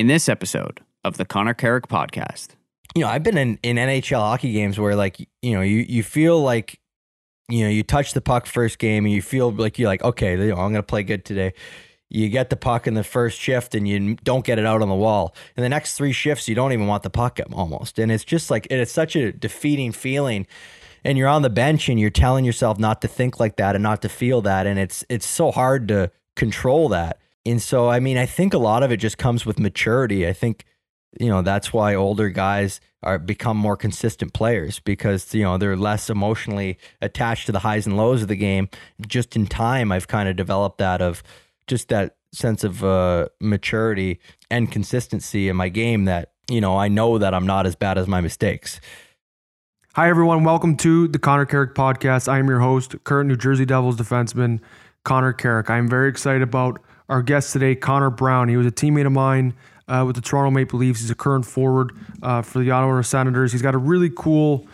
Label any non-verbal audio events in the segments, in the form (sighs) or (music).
in this episode of the Connor Carrick podcast. you know, I've been in, in NHL hockey games where like, you know, you, you feel like, you know, you touch the puck first game and you feel like you're like, okay, you know, I'm going to play good today. You get the puck in the first shift and you don't get it out on the wall. In the next three shifts, you don't even want the puck almost. And it's just like, it's such a defeating feeling. And you're on the bench and you're telling yourself not to think like that and not to feel that. And it's, it's so hard to control that. And so, I mean, I think a lot of it just comes with maturity. I think, you know that's why older guys are become more consistent players because you know they're less emotionally attached to the highs and lows of the game just in time i've kind of developed that of just that sense of uh, maturity and consistency in my game that you know i know that i'm not as bad as my mistakes Hi, everyone. Welcome to the Connor Carrick podcast. I am your host, current New Jersey Devils defenseman, Connor Carrick. I am very excited about our guest today, Connor Brown. He was a teammate of mine uh, with the Toronto Maple Leafs. He's a current forward uh, for the Ottawa Senators. He's got a really cool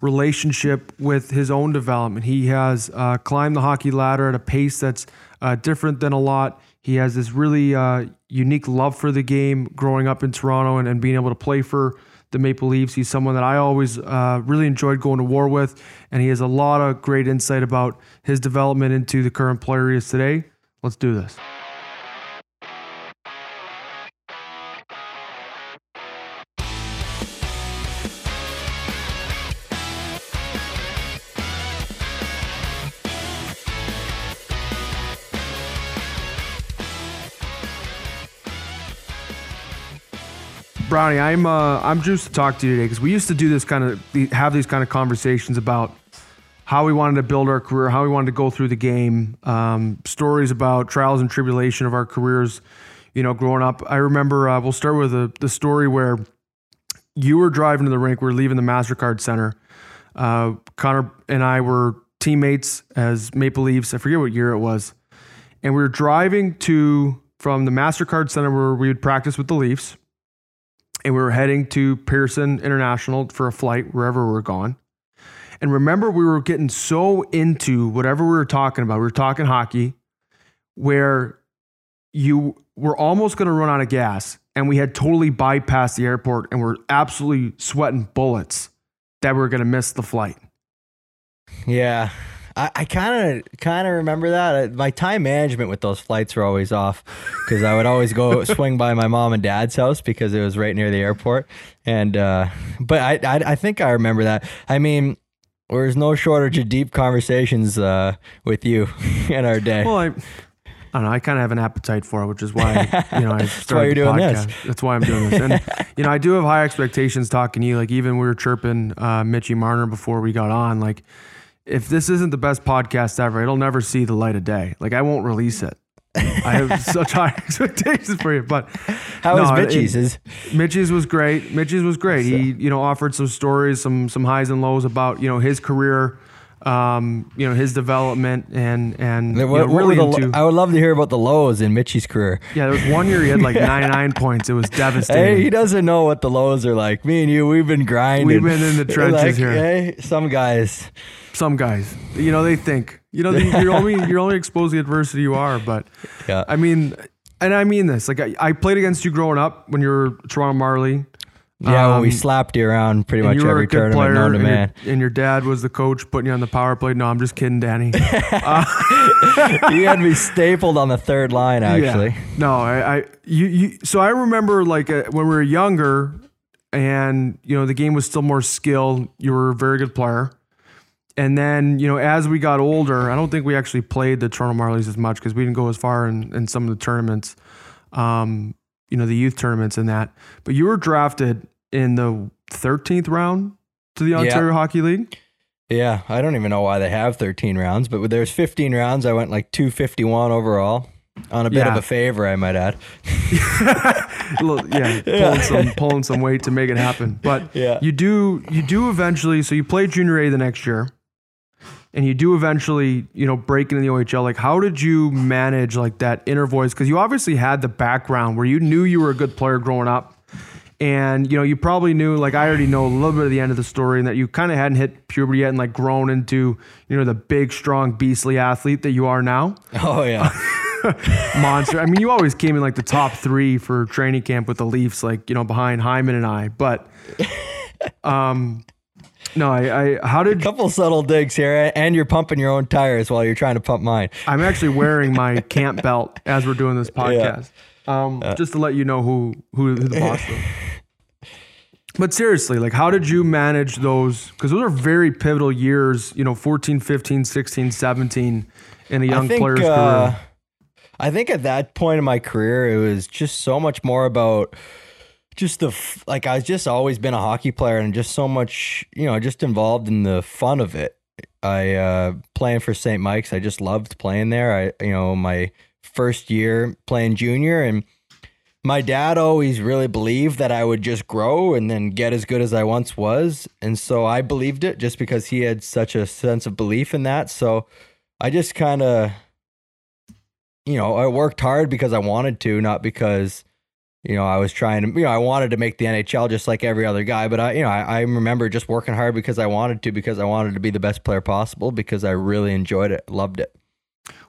relationship with his own development. He has uh, climbed the hockey ladder at a pace that's uh, different than a lot. He has this really uh, unique love for the game growing up in Toronto and, and being able to play for the Maple Leafs. He's someone that I always uh, really enjoyed going to war with, and he has a lot of great insight about his development into the current player he is today. Let's do this. Brownie, I'm uh, I'm juiced to talk to you today because we used to do this kind of have these kind of conversations about how we wanted to build our career, how we wanted to go through the game, um, stories about trials and tribulation of our careers. You know, growing up, I remember. Uh, we'll start with the the story where you were driving to the rink. We are leaving the Mastercard Center. Uh, Connor and I were teammates as Maple Leafs. I forget what year it was, and we were driving to from the Mastercard Center where we would practice with the Leafs and we were heading to Pearson International for a flight wherever we were going. And remember, we were getting so into whatever we were talking about. We were talking hockey, where you were almost going to run out of gas, and we had totally bypassed the airport, and we're absolutely sweating bullets that we were going to miss the flight. Yeah, I kind of kind of remember that. My time management with those flights were always off because I would always go (laughs) swing by my mom and dad's house because it was right near the airport. And uh, but I, I, I think I remember that. I mean, there's no shortage of deep conversations uh, with you (laughs) in our day. Well, I, I don't know. I kind of have an appetite for it, which is why you know I started (laughs) That's why you're doing podcast. this. That's why I'm doing this. And you know, I do have high expectations talking to you. Like even we were chirping uh, Mitchy Marner before we got on. Like if this isn't the best podcast ever, it'll never see the light of day. Like I won't release it. I have (laughs) such high (laughs) expectations for you. But how no, was Mitchy's? It, Mitchy's was great. Mitchy's was great. He, you know, offered some stories, some some highs and lows about, you know, his career um, you know, his development and and what, you know, really the, into, I would love to hear about the lows in Mitchy's career. Yeah, there was one year he had like (laughs) 99 points. It was devastating. Hey, he doesn't know what the lows are like. Me and you, we've been grinding. We've been in the trenches like, here. Hey, some guys, some guys, you know, they think you know you're only you're only exposed to the adversity you are. But yeah, I mean, and I mean this. Like I, I played against you growing up when you were Toronto Marley. Yeah, um, well, we slapped you around pretty much every tournament player, known to and man. Your, and your dad was the coach putting you on the power play. No, I'm just kidding, Danny. (laughs) uh, you had me stapled on the third line, actually. Yeah. No, I, I, you, you. So I remember like uh, when we were younger, and you know the game was still more skill. You were a very good player. And then, you know, as we got older, I don't think we actually played the Toronto Marlies as much because we didn't go as far in, in some of the tournaments. Um, you know, the youth tournaments and that. But you were drafted in the 13th round to the Ontario yeah. Hockey League. Yeah, I don't even know why they have 13 rounds, but there's 15 rounds. I went like 251 overall on a bit yeah. of a favor, I might add. (laughs) (laughs) yeah, pulling some pulling some weight to make it happen. But yeah. you do you do eventually. So you play junior A the next year and you do eventually, you know, break into the OHL, like how did you manage like that inner voice? Because you obviously had the background where you knew you were a good player growing up. And you know, you probably knew, like I already know a little bit of the end of the story, and that you kind of hadn't hit puberty yet, and like grown into, you know, the big, strong, beastly athlete that you are now. Oh yeah. (laughs) monster. I mean, you always came in like the top three for training camp with the Leafs, like you know behind Hyman and I. But um, no, I, I how did A couple subtle digs here, and you're pumping your own tires while you're trying to pump mine. I'm actually wearing my (laughs) camp belt as we're doing this (laughs) podcast. Um, just to let you know who who, who the boss is. (laughs) But seriously, like how did you manage those cuz those are very pivotal years, you know, 14, 15, 16, 17 in a young think, player's uh, career. I think at that point in my career, it was just so much more about just the like I was just always been a hockey player and just so much, you know, just involved in the fun of it. I uh playing for St. Mike's, I just loved playing there. I you know, my first year playing junior and my dad always really believed that I would just grow and then get as good as I once was. And so I believed it just because he had such a sense of belief in that. So I just kind of, you know, I worked hard because I wanted to, not because, you know, I was trying to, you know, I wanted to make the NHL just like every other guy. But I, you know, I, I remember just working hard because I wanted to, because I wanted to be the best player possible, because I really enjoyed it, loved it.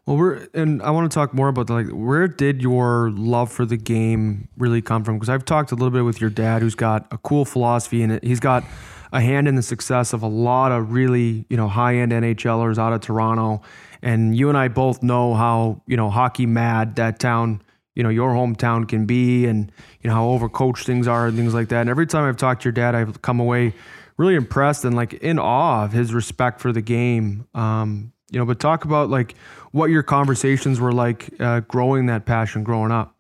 Well, we're and I want to talk more about the, like where did your love for the game really come from? Because I've talked a little bit with your dad, who's got a cool philosophy in it. He's got a hand in the success of a lot of really you know high end NHLers out of Toronto, and you and I both know how you know hockey mad that town, you know your hometown can be, and you know how overcoached things are and things like that. And every time I've talked to your dad, I've come away really impressed and like in awe of his respect for the game. Um, you know, but talk about like what your conversations were like uh, growing that passion growing up.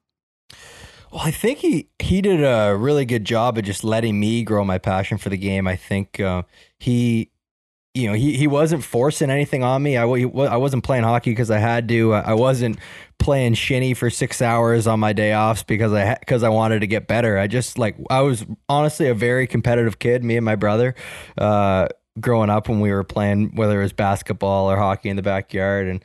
Well, I think he he did a really good job of just letting me grow my passion for the game. I think uh, he, you know, he, he wasn't forcing anything on me. I, I wasn't playing hockey because I had to. I wasn't playing shinny for six hours on my day offs because I because I wanted to get better. I just like I was honestly a very competitive kid. Me and my brother, uh, growing up when we were playing whether it was basketball or hockey in the backyard, and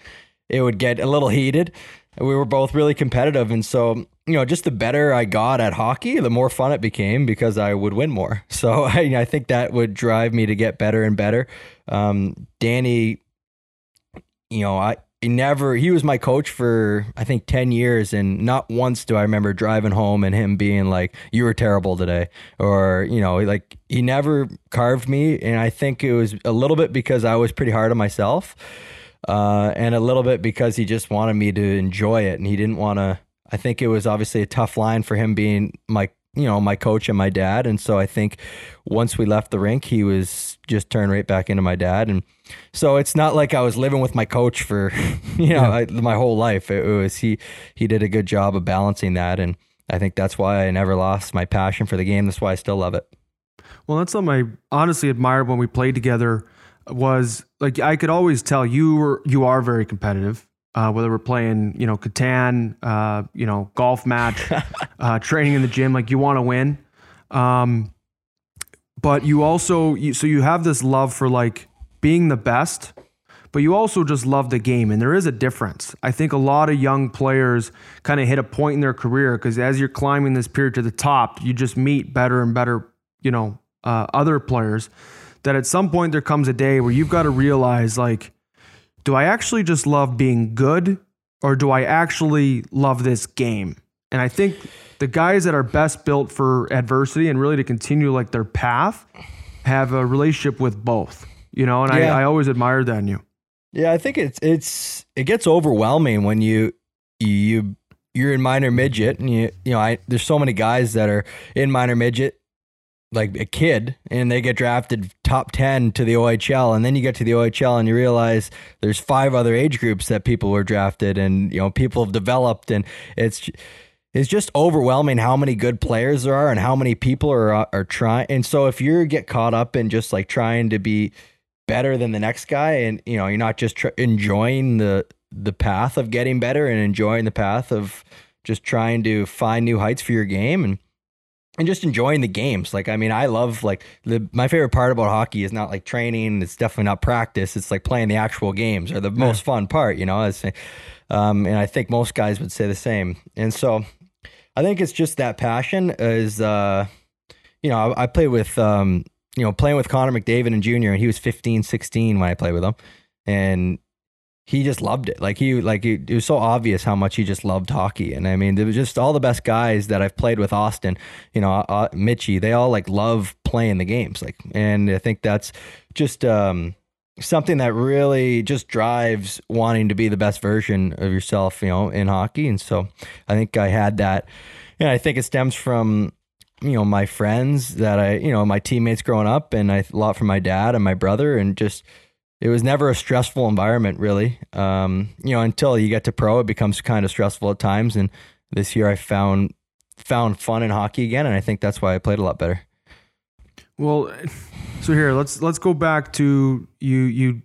it would get a little heated. We were both really competitive, and so you know, just the better I got at hockey, the more fun it became because I would win more. (laughs) So (laughs) I, I think that would drive me to get better and better. Um, Danny, you know, I never he was my coach for I think 10 years. And not once do I remember driving home and him being like you were terrible today. Or you know like he never carved me. And I think it was a little bit because I was pretty hard on myself uh, and a little bit because he just wanted me to enjoy it and he didn't want to I think it was obviously a tough line for him being my you know my coach and my dad and so I think once we left the rink he was just turned right back into my dad and so it's not like I was living with my coach for (laughs) you know I, my whole life. It was he he did a good job of balancing that and I think that's why I never lost my passion for the game. That's why I still love it. Well, that's something I honestly admired when we played together. Was like I could always tell you were you are very competitive. Uh, whether we're playing, you know, Catan, uh, you know, golf match, (laughs) uh, training in the gym, like you want to win. Um, but you also, you, so you have this love for like being the best, but you also just love the game. And there is a difference. I think a lot of young players kind of hit a point in their career because as you're climbing this period to the top, you just meet better and better, you know, uh, other players. That at some point there comes a day where you've got to realize, like, do I actually just love being good or do I actually love this game? And I think the guys that are best built for adversity and really to continue like their path have a relationship with both, you know, and Yeah. I, I always admire that in you. Yeah, I think it's it's it gets overwhelming when you you you're in minor midget and you you know I there's so many guys that are in minor midget like a kid and they get drafted top 10 to the OHL and then you get to the OHL and you realize there's five other age groups that people were drafted and you know people have developed and it's it's just overwhelming how many good players there are and how many people are uh, are trying and so if you get caught up in just like trying to be better than the next guy and you know you're not just tr- enjoying the the path of getting better and enjoying the path of just trying to find new heights for your game and and just enjoying the games. Like i mean i love like the my favorite part about hockey is not like training. It's definitely not practice. It's like playing the actual games are the most fun part you know? It's, um and i think most guys would say the same. And so i think it's just that passion is uh you know i, I played with um you know, playing with Connor McDavid and Jr. and he was 15, 16 when I played with him. And he just loved it. Like he like it, it was so obvious how much he just loved hockey. And I mean, there was just all the best guys that I've played with Austin. You know, uh, Mitchy. They all like love playing the games. Like, and I think that's just um, something that really just drives wanting to be the best version of yourself. You know, in hockey. And so I think I had that. And I think it stems from you know my friends that I you know my teammates growing up, and I a lot from my dad and my brother, and just it was never a stressful environment really. Um, you know until you get to pro it becomes kind of stressful at times. And this year i found found fun in hockey again and i think that's why i played a lot better. Well (sighs) so here let's let's go back to you you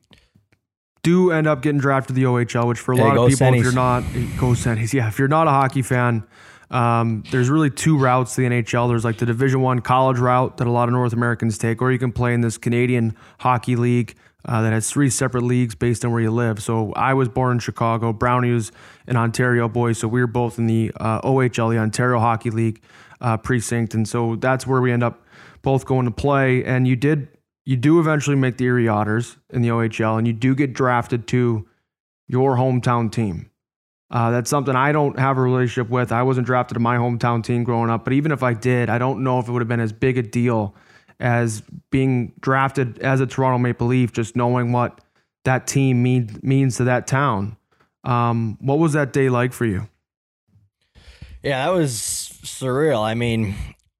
do end up getting drafted to the ohl which for a lot of people if you're not go Sennies. yeah if you're not a hockey fan um, there's really two routes to the NHL. There's like the Division One college route that a lot of North Americans take, or you can play in this Canadian Hockey League uh, that has three separate leagues based on where you live. So I was born in Chicago. Brownie was an Ontario boy, so we were both in the uh, OHL, the Ontario Hockey League uh, precinct, and so that's where we end up both going to play. And you did, you do eventually make the Erie Otters in the OHL, and you do get drafted to your hometown team. Uh, that's something I don't have a relationship with. I wasn't drafted to my hometown team growing up, but even if I did, I don't know if it would have been as big a deal as being drafted as a Toronto Maple Leaf, just knowing what that team mean, means to that town. Um, what was that day like for you? Yeah, that was surreal. I mean,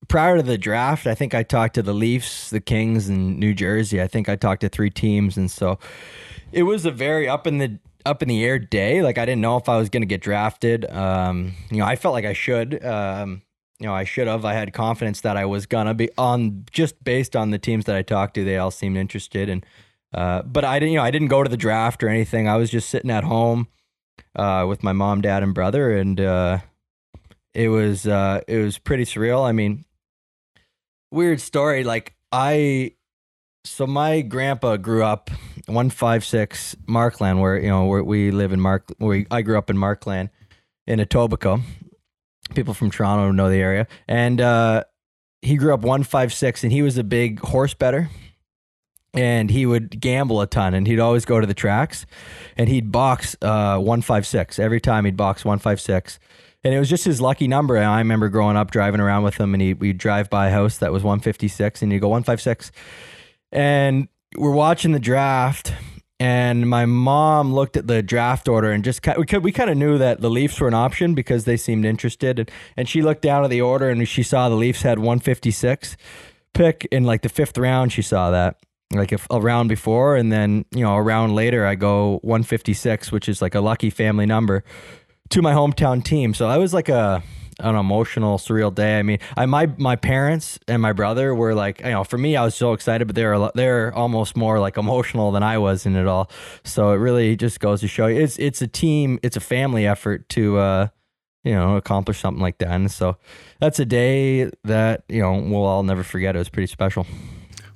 prior to the draft, I think I talked to the Leafs, the Kings, and New Jersey. I think I talked to three teams, and so it was a very up in the up in the air day. Like I didn't know if I was going to get drafted. Um, you know, I felt like I should. Um, know, I should have. I had confidence that I was gonna be on just based on the teams that I talked to. They all seemed interested, and uh, but I didn't. You know, I didn't go to the draft or anything. I was just sitting at home uh, with my mom, dad, and brother, and uh, it was uh, it was pretty surreal. I mean, weird story. Like I, so my grandpa grew up one five six Markland, where you know where we live in Mark. Where I grew up in Markland in Etobicoke, people from Toronto know the area. And uh, he grew up 156 and he was a big horse better. And he would gamble a ton and he'd always go to the tracks and he'd box uh, 156. Every time he'd box 156. And it was just his lucky number. And I remember growing up driving around with him and he, we'd drive by a house that was 156 and he'd go 156. And we're watching the draft and my mom looked at the draft order and just we could, we kind of knew that the Leafs were an option because they seemed interested and, and she looked down at the order and she saw the Leafs had 156 pick in like the fifth round she saw that like a, a round before and then you know a round later I go 156 which is like a lucky family number to my hometown team. So I was like a an emotional, surreal day. I mean, I my my parents and my brother were like, you know, for me, I was so excited, but they're they're almost more like emotional than I was in it all. So it really just goes to show you, it's it's a team, it's a family effort to, uh, you know, accomplish something like that. And so that's a day that you know we'll all never forget. It was pretty special.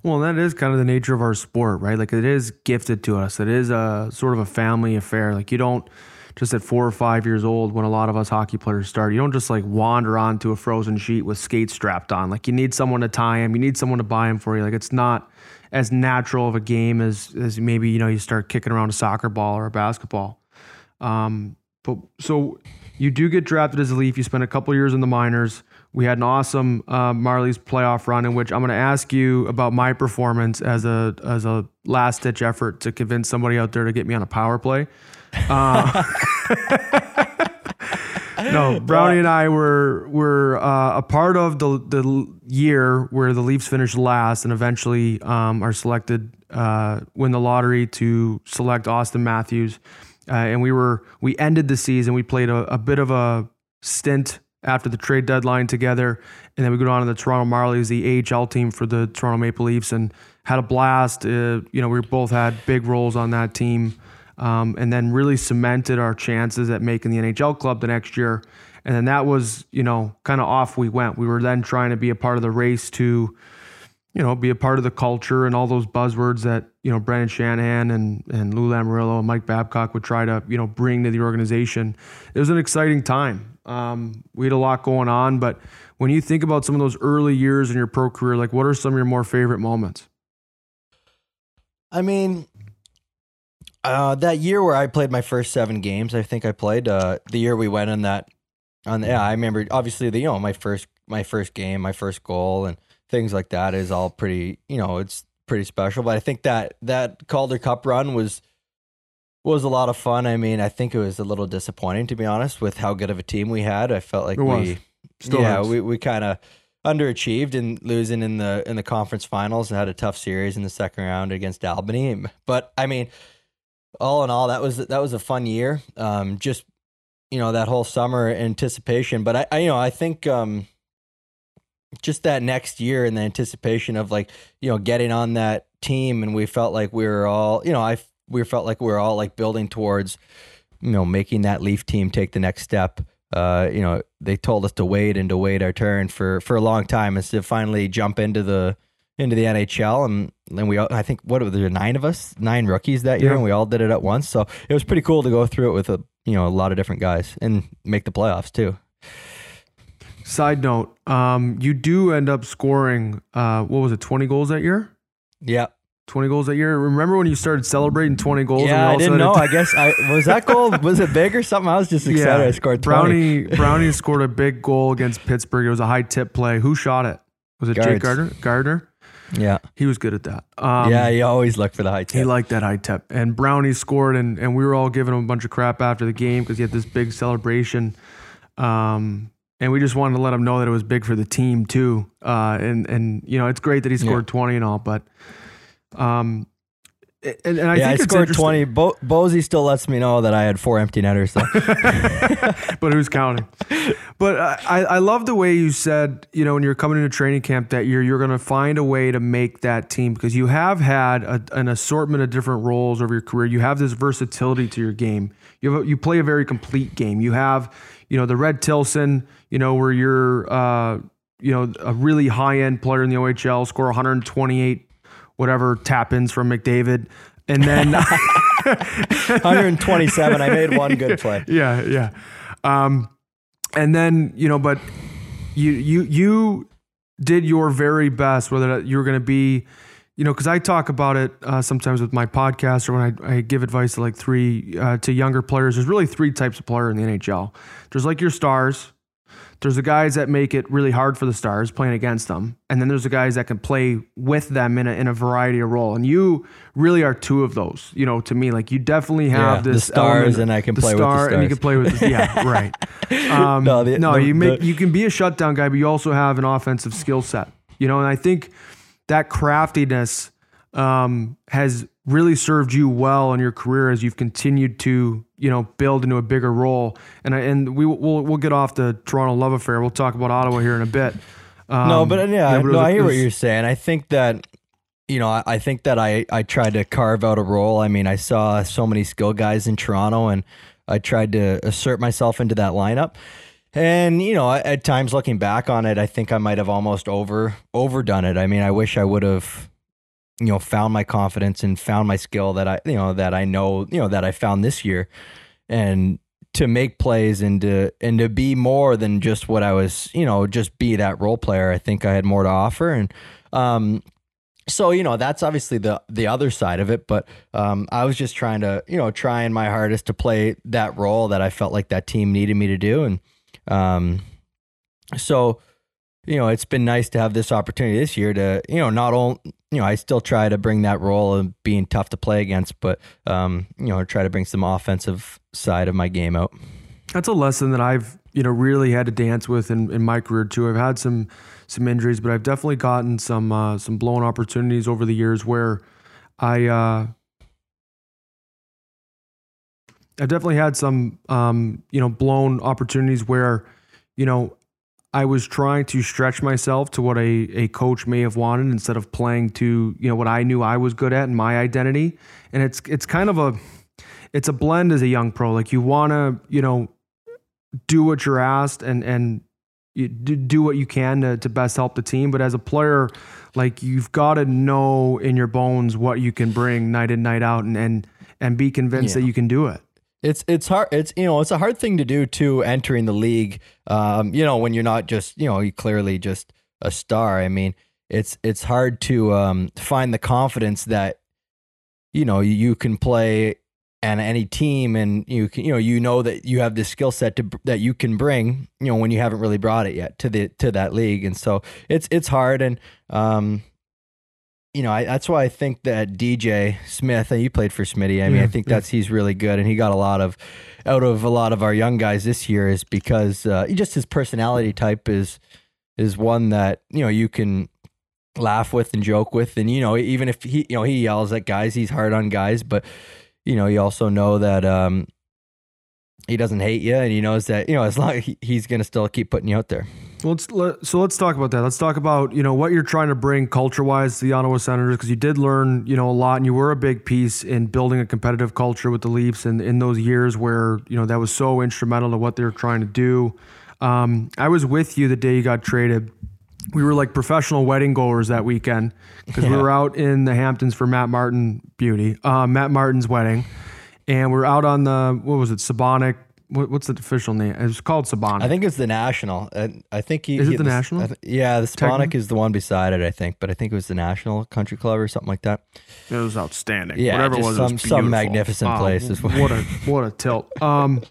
Well, that is kind of the nature of our sport, right? Like it is gifted to us. It is a sort of a family affair. Like you don't just at four or five years old when a lot of us hockey players start. You don't just like wander onto a frozen sheet with skates strapped on. Like you need someone to tie him. You need someone to buy him for you. Like it's not as natural of a game as as maybe you know you start kicking around a soccer ball or a basketball. Um, but so you do get drafted as a Leaf. You spend a couple years in the minors. We had an awesome uh, Marlies playoff run in which I'm going to ask you about my performance as a as a last ditch effort to convince somebody out there to get me on a power play. Uh, (laughs) no, Brownie and I were were uh, a part of the the year where the Leafs finished last and eventually um, are selected uh, win the lottery to select Auston Matthews. Uh, and we were we ended the season. We played a, a, bit of a stint after the trade deadline together, and then we go on to the Toronto Marlies, the AHL team for the Toronto Maple Leafs, and had a blast. Uh, you know, we both had big roles on that team um, and then really cemented our chances at making the NHL club the next year. And then that was, you know, kind of off we went. We were then trying to be a part of the race to, you know, be a part of the culture and all those buzzwords that, you know, Brendan Shanahan and, and Lou Lamoriello and Mike Babcock would try to, you know, bring to the organization. It was an exciting time. Um, we had a lot going on, but when you think about some of those early years in your pro career, like what are some of your more favorite moments? I mean, Uh, that year where I played my first seven games, I think I played. Uh, the year we went on that, on yeah, I remember obviously the you know my first my first game, my first goal, and things like that is all pretty you know it's pretty special. But I think that that Calder Cup run was was a lot of fun. I mean, I think it was a little disappointing to be honest with how good of a team we had. I felt like It was. we Still yeah we we kind of underachieved and losing in the in the conference finals and had a tough series in the second round against Albany. But I mean, all in all, that was that was a fun year. Um, just you know that whole summer anticipation. But I, I you know I think um, just that next year and the anticipation of like you know getting on that team and we felt like we were all you know I we felt like we were all like building towards you know making that Leaf team take the next step. Uh, you know they told us to wait and to wait our turn for for a long time and to finally jump into the into the NHL and then we all, I think what were there nine of us nine rookies that year Yeah. and we all did it at once so it was pretty cool to go through it with a you know a lot of different guys and make the playoffs too. Side note, um, you do end up scoring, uh, what was it, 20 goals that year? Yeah, 20 goals that year. Remember when you started celebrating 20 goals? and yeah. I didn't know. I guess I was that goal. (laughs) Was it big or something? I was just excited. I scored twenty. Brownie (laughs) Brownie scored a big goal against Pittsburgh. It was a high tip play. Who shot it? Was it Jake Gardiner? Gardiner? Yeah, He was good at that. Um, yeah. he always looked for the high tip. He liked that high tip. And Brownie scored, and, and we were all giving him a bunch of crap after the game because he had this big celebration. Um, and we just wanted to let him know that it was big for the team too. Uh, and and you know it's great that he scored twenty and all, but um, and, and I yeah, I think it's scored twenty. Bo- Bozy still lets me know that I had four empty netters. So. (laughs) but who's counting? (laughs) But I, I love the way you said, you know, when you're coming into training camp that year, you're going to find a way to make that team because you have had a, an assortment of different roles over your career. You have this versatility to your game. You have a, you play a very complete game. You have, you know, the Red Tilson, you know, where you're, uh, you know, a really high end player in the OHL, score 128 whatever tap ins from McDavid, and then. (laughs) (laughs) 127. I made one good play. yeah, yeah. Um, and then you know, but you you you did your very best. Whether you were going to be, you know, because I talk about it uh, sometimes with my podcast or when I, I give advice to like three uh, to younger players. There's really three types of player in the NHL. There's like your stars. There's the guys that make it really hard for the stars playing against them, and then there's the guys that can play with them in a in a variety of role. And you really are two of those. You know, to me, like you definitely have Yeah, the this stars element- and I can play with the star, and you can play with the, yeah, (laughs) right. Um, No, no, the- the- you make the- you can be a shutdown guy, but you also have an offensive skill set. You know, and I think that craftiness um, has really served you well in your career as you've continued to you know build into a bigger role. And I, and we we'll we'll get off the Toronto love affair. We'll talk about Ottawa here in a bit. Um, no, but yeah, but was no, a- I hear what you're saying. I think that you know, I, I think that I I tried to carve out a role. I mean, I saw so many skill guys in Toronto, and I tried to assert myself into that lineup. And you know, at times looking back on it, I think I might have almost over overdone it. I mean, I wish I would have, you know, found my confidence and found my skill that I, you know, that I know, you know, that I found this year, and to make plays and to and to be more than just what I was, you know, just be that role player. I think I had more to offer, and um, so you know that's obviously the the other side of it. But um, I was just trying to, you know, trying my hardest to play that role that I felt like that team needed me to do, and um, so you know, it's been nice to have this opportunity this year to, you know, not only, you know, I still try to bring that role of being tough to play against, but, um, you know, try to bring some offensive side of my game out. That's a lesson that I've you know really had to dance with in, in my career too. I've had some some injuries, but I've definitely gotten some uh, some blown opportunities over the years where I uh, I've definitely had some um, you know blown opportunities where you know I was trying to stretch myself to what a, a coach may have wanted instead of playing to you know what I knew I was good at and my identity. And it's it's kind of a it's a blend as a young pro. Like you want to you know do what you're asked and and you do, do what you can to, to best help the team. But as a player, like you've got to know in your bones what you can bring night in night out and and and be convinced Yeah. that you can do it. It's it's hard. It's you know it's a hard thing to do too. Entering the league, um, you know, when you're not just you know you clearly just a star. I mean, it's it's hard to um find the confidence that you know you can play and any team, and you can, you know, you know that you have this skill set to that you can bring, you know, when you haven't really brought it yet to the to that league, and so it's it's hard, and um, you know, I, that's why I think that DJ Smith, and you played for Smitty. I mean, Yeah, I think yeah. that's he's really good, and he got a lot of out of a lot of our young guys this year is because uh, just his personality type is is one that you know you can laugh with and joke with, and you know even if he you know he yells at guys, he's hard on guys, but you know you also know that um, he doesn't hate you, and he knows that you know as long he, he's gonna still keep putting you out there. Well, let's let, so let's talk about that. Let's talk about you know what you're trying to bring culture wise to the Ottawa Senators because you did learn you know a lot and you were a big piece in building a competitive culture with the Leafs and in those years where you know that was so instrumental to what they were trying to do. Um, I was with you the day you got traded. We were like professional wedding goers that weekend because we were out in the Hamptons for Matt Martin beauty, uh, Matt Martin's wedding, and we're out on the what was it, Sebonack. What, what's the official name? It was called Sebonack. I think it's the national. and I think he Is it he- the National? Th- yeah, the Sebonack Technically? is the one beside it. I think, but I think it was the National Country Club or something like that. It was outstanding. Yeah, Whatever it was, some- it was some beautiful. magnificent place is what- what a what a tilt. (laughs) Um,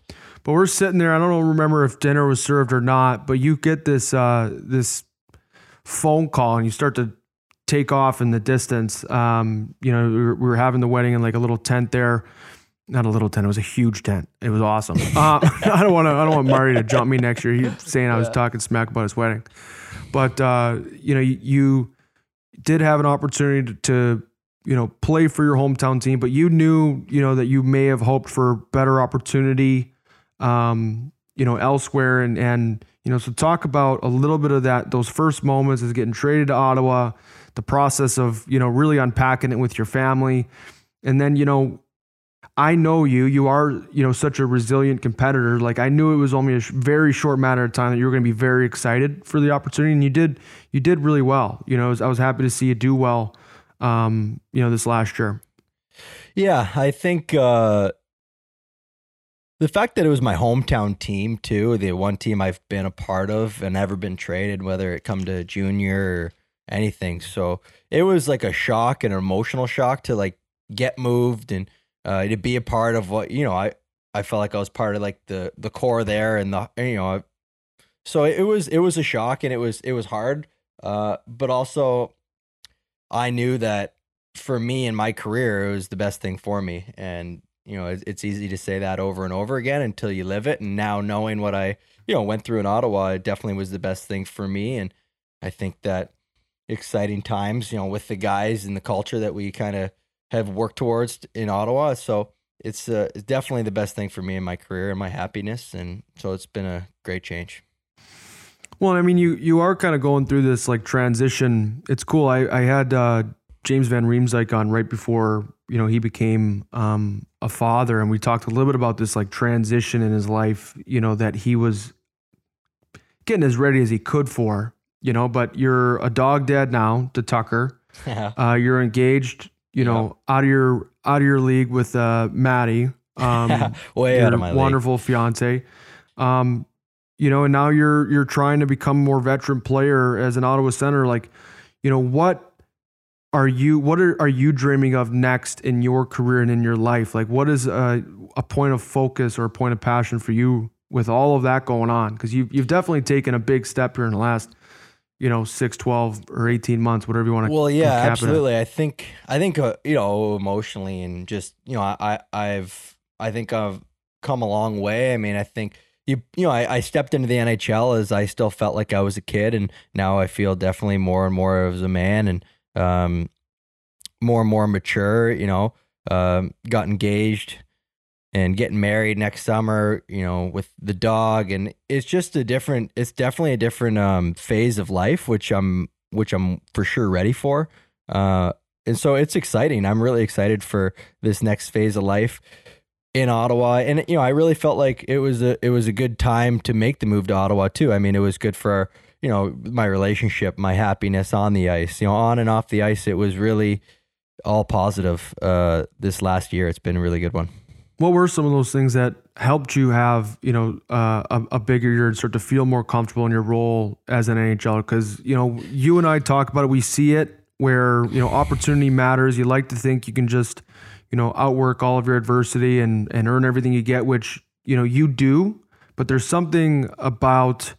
but we're sitting there. I don't remember if dinner was served or not. But you get this uh, this phone call and you start to take off in the distance. Um, you know, we were, we were having the wedding in like a little tent there. Not a little tent. It was a huge tent. It was awesome. Uh, (laughs) I don't want to. I don't want Marty to jump me next year. He's saying I was talking smack about his wedding, but uh, you know, you, you did have an opportunity to, to you know play for your hometown team, but you knew you know that you may have hoped for better opportunity, um, you know, elsewhere, and and you know, so talk about a little bit of that those first moments as getting traded to Ottawa, the process of you know really unpacking it with your family, and then you know. I know you. You are, you know, such a resilient competitor. Like I knew it was only a sh- very short matter of time that you were going to be very excited for the opportunity, and you did. You did really well. You know, I was, I was happy to see you do well. Um, you know, this last year. Yeah, I think uh, the fact that it was my hometown team too, the one team I've been a part of and never been traded, whether it come to junior or anything. So it was like a shock, an emotional shock to like get moved and uh, to be a part of what you know. I I felt like I was part of like the the core there and the you know. So it was it was a shock and it was it was hard, uh, but also I knew that for me in my career, it was the best thing for me. And, you know, it's, it's easy to say that over and over again until you live it. And now knowing what I, you know, went through in Ottawa, it definitely was the best thing for me. And I think that exciting times, you know, with the guys and the culture that we kind of have worked towards in Ottawa. So it's, uh, it's definitely the best thing for me in my career and my happiness. And so it's been a great change. Well, I mean, you you are kind of going through this like transition. It's cool. I I had uh, James Van Riemsdyk on right before you know he became um, a father, and we talked a little bit about this like transition in his life. You know that he was getting as ready as he could for. You know, but you're a dog dad now to Tucker. (laughs) Uh, you're engaged. You know, out of your out of your league with uh, Maddie. (laughs) Um, Way your out of my league. wonderful fiance. Um, you know, and now you're you're trying to become a more veteran player as an Ottawa Center. Like, you know, what are you what are, are you dreaming of next in your career and in your life? Like, what is a, a point of focus or a point of passion for you with all of that going on? Because you've you've definitely taken a big step here in the last, you know, six, 12, or eighteen months, whatever you want to. Well, yeah, cap it at. absolutely. I think I think uh, you know emotionally and just you know I I've I think I've come a long way. I mean, I think you you know I, I stepped into the NHL as I still felt like I was a kid, and now I feel definitely more and more as a man and um more and more mature. You know, um, got engaged and getting married next summer. You know, with the dog, and it's just a different. It's definitely a different um phase of life, which I'm which I'm for sure ready for. Uh, and so it's exciting. I'm really excited for this next phase of life in Ottawa. And you know, I really felt like it was a it was a good time to make the move to Ottawa too. I mean, it was good for you know my relationship, my happiness on the ice. You know, on and off the ice, it was really all positive. Uh, this last year, it's been a really good one. What were some of those things that helped you have, you know, uh, a, a bigger year and start to feel more comfortable in your role as an NHL? Because, you know, you and I talk about it, we see it where, you know, opportunity matters. You like to think you can just you know, outwork all of your adversity and and earn everything you get, which you know you do. But there's something about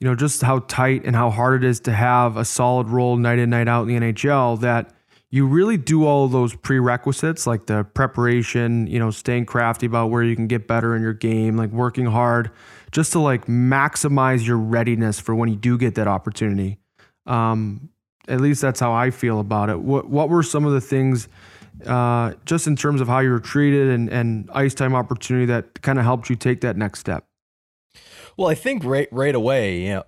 you know just how tight and how hard it is to have a solid role night in night out in the NHL that you really do all those prerequisites like the preparation, you know, staying crafty about where you can get better in your game, like working hard just to like maximize your readiness for when you do get that opportunity. Um, at least that's how I feel about it. What what were some of the things uh, just in terms of how you were treated and, and ice time opportunity that kind of helped you take that next step? Well, I think right right away, you know,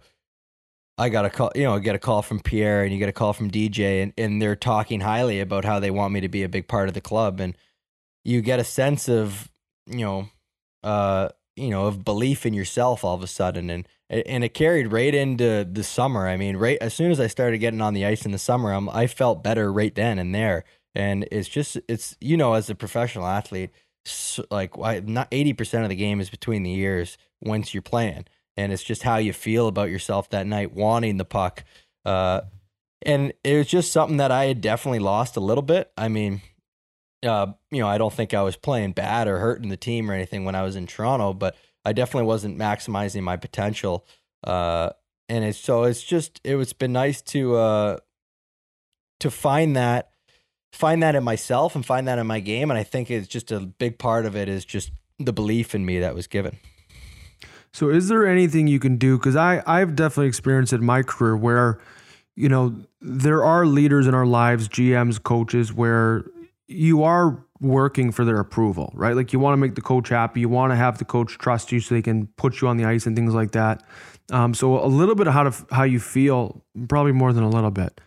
I got a call, you know, get a call from Pierre and you get a call from DJ and, and they're talking highly about how they want me to be a big part of the club. And you get a sense of, you know, uh, you know, of belief in yourself all of a sudden. And, and it carried right into the summer. I mean, right as soon as I started getting on the ice in the summer, I'm, I felt better right then and there. And it's just, it's, you know, as a professional athlete, like why not 80% of the game is between the years once you're playing and it's just how you feel about yourself that night, wanting the puck. Uh, and it was just something that I had definitely lost a little bit. I mean, uh, you know, I don't think I was playing bad or hurting the team or anything when I was in Toronto, but I definitely wasn't maximizing my potential. Uh, and it's so it's just it was been nice to uh, to find that find that in myself and find that in my game. And I think it's just a big part of it is just the belief in me that was given. So, is there anything you can do? Because I I've definitely experienced in my career where, you know, there are leaders in our lives, GMs, coaches, where you are working for their approval, right? Like you want to make the coach happy, you want to have the coach trust you so they can put you on the ice and things like that. Um, so a little bit of how to how you feel, probably more than a little bit,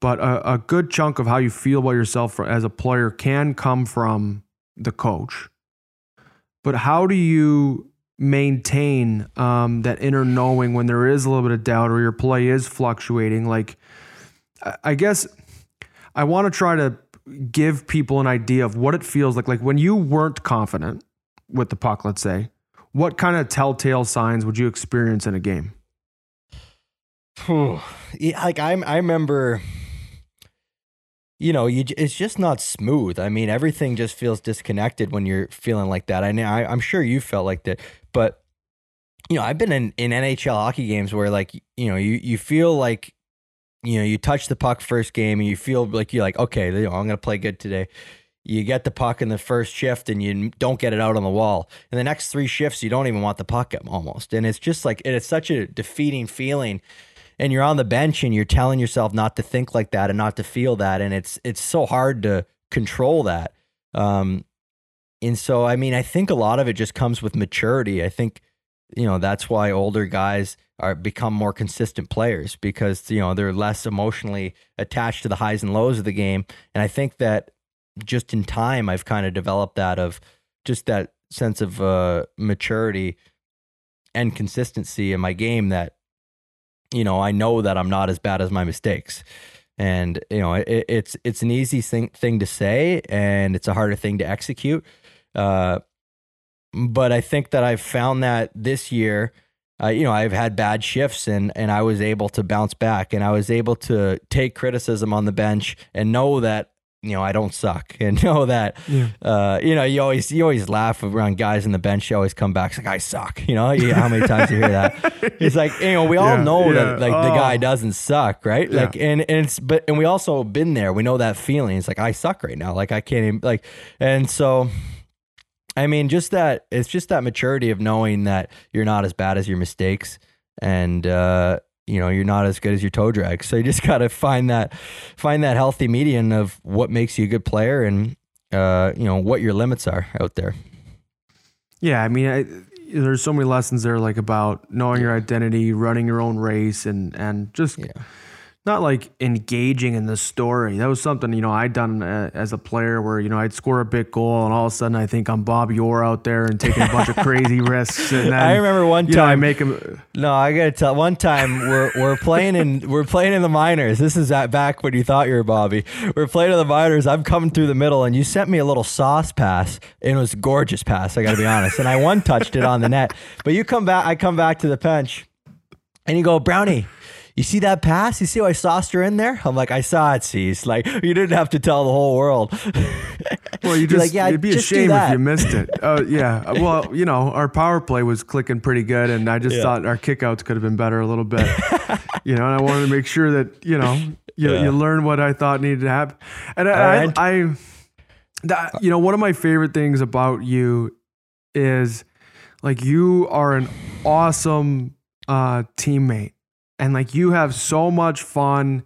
but a, a good chunk of how you feel about yourself as a player can come from the coach. But how do you maintain um, that inner knowing when there is a little bit of doubt or your play is fluctuating. Like, I guess I want to try to give people an idea of what it feels like. Like when you weren't confident with the puck, let's say, what kind of telltale signs would you experience in a game? like I, I remember you know, you it's just not smooth. I mean, everything just feels disconnected when you're feeling like that. I know I, am sure you felt like that, but you know, I've been in, in NHL hockey games where like you know you you feel like you know you touch the puck first game and you feel like you're like okay, you know, I'm gonna play good today. You get the puck in the first shift and you don't get it out on the wall. In the next three shifts, you don't even want the puck almost, and it's just like it's such a defeating feeling and you're on the bench and you're telling yourself not to think like that and not to feel that and it's it's so hard to control that. Um and so i mean i think a lot of it just comes with maturity. I think you know that's why older guys are become more consistent players because you know they're less emotionally attached to the highs and lows of the game. And i think that just in time i've kind of developed that of just that sense of uh maturity and consistency in my game that you know, I know that I'm not as bad as my mistakes. And you know, it, it's it's an easy thing thing to say, and it's a harder thing to execute. Uh, but I think that I've found that this year, uh, you know, I've had bad shifts, and and I was able to bounce back, and I was able to take criticism on the bench and know that you know I don't suck (laughs) and know that yeah. uh, you know you always you always laugh around guys in the bench. You always come back it's like I suck. You know yeah, how many times you hear that? (laughs) It's like you know we all know yeah. that like oh. the guy oh. doesn't suck, right? Like and and it's but and we also been there. We know that feeling. It's like I suck right now. Like I can't even like and so. I mean, just that it's just that maturity of knowing that you're not as bad as your mistakes, and uh, you know you're not as good as your toe drag. (laughs) So you just got to find that find that healthy median of what makes you a good player and uh, you know what your limits are out there. Yeah i mean I, there's so many lessons there like about knowing your identity running your own race and and just yeah not like engaging in the story. That was something you know I'd done uh, as a player where you know I'd score a big goal and all of a sudden I think I'm Bobby Orr out there and taking a bunch of crazy (laughs) risks. And then, I remember one time know, I make him. No, I gotta tell. One time we're we're playing in we're playing in the minors. This is that back when you thought you were Bobby. We're playing in the minors. I'm coming through the middle and you sent me a little sauce pass. And it was a gorgeous pass. I gotta be honest. And I one touched it on the net. But you come back. I come back to the bench and you go Brownie you see that pass? You see how I sauced her in there? I'm like, I saw it, Cease. Like, you didn't have to tell the whole world. (laughs) Well, you just like, yeah, it'd be a shame if you missed it. Uh, (laughs) yeah. Well, you know, our power play was clicking pretty good, and I just Yeah. thought our kickouts could have been better a little bit. (laughs) you know, and I wanted to make sure that you know you, Yeah. you learn what I thought needed to happen. And I, Alright. I, I that, you know, one of my favorite things about you is like you are an awesome uh, teammate, and like you have so much fun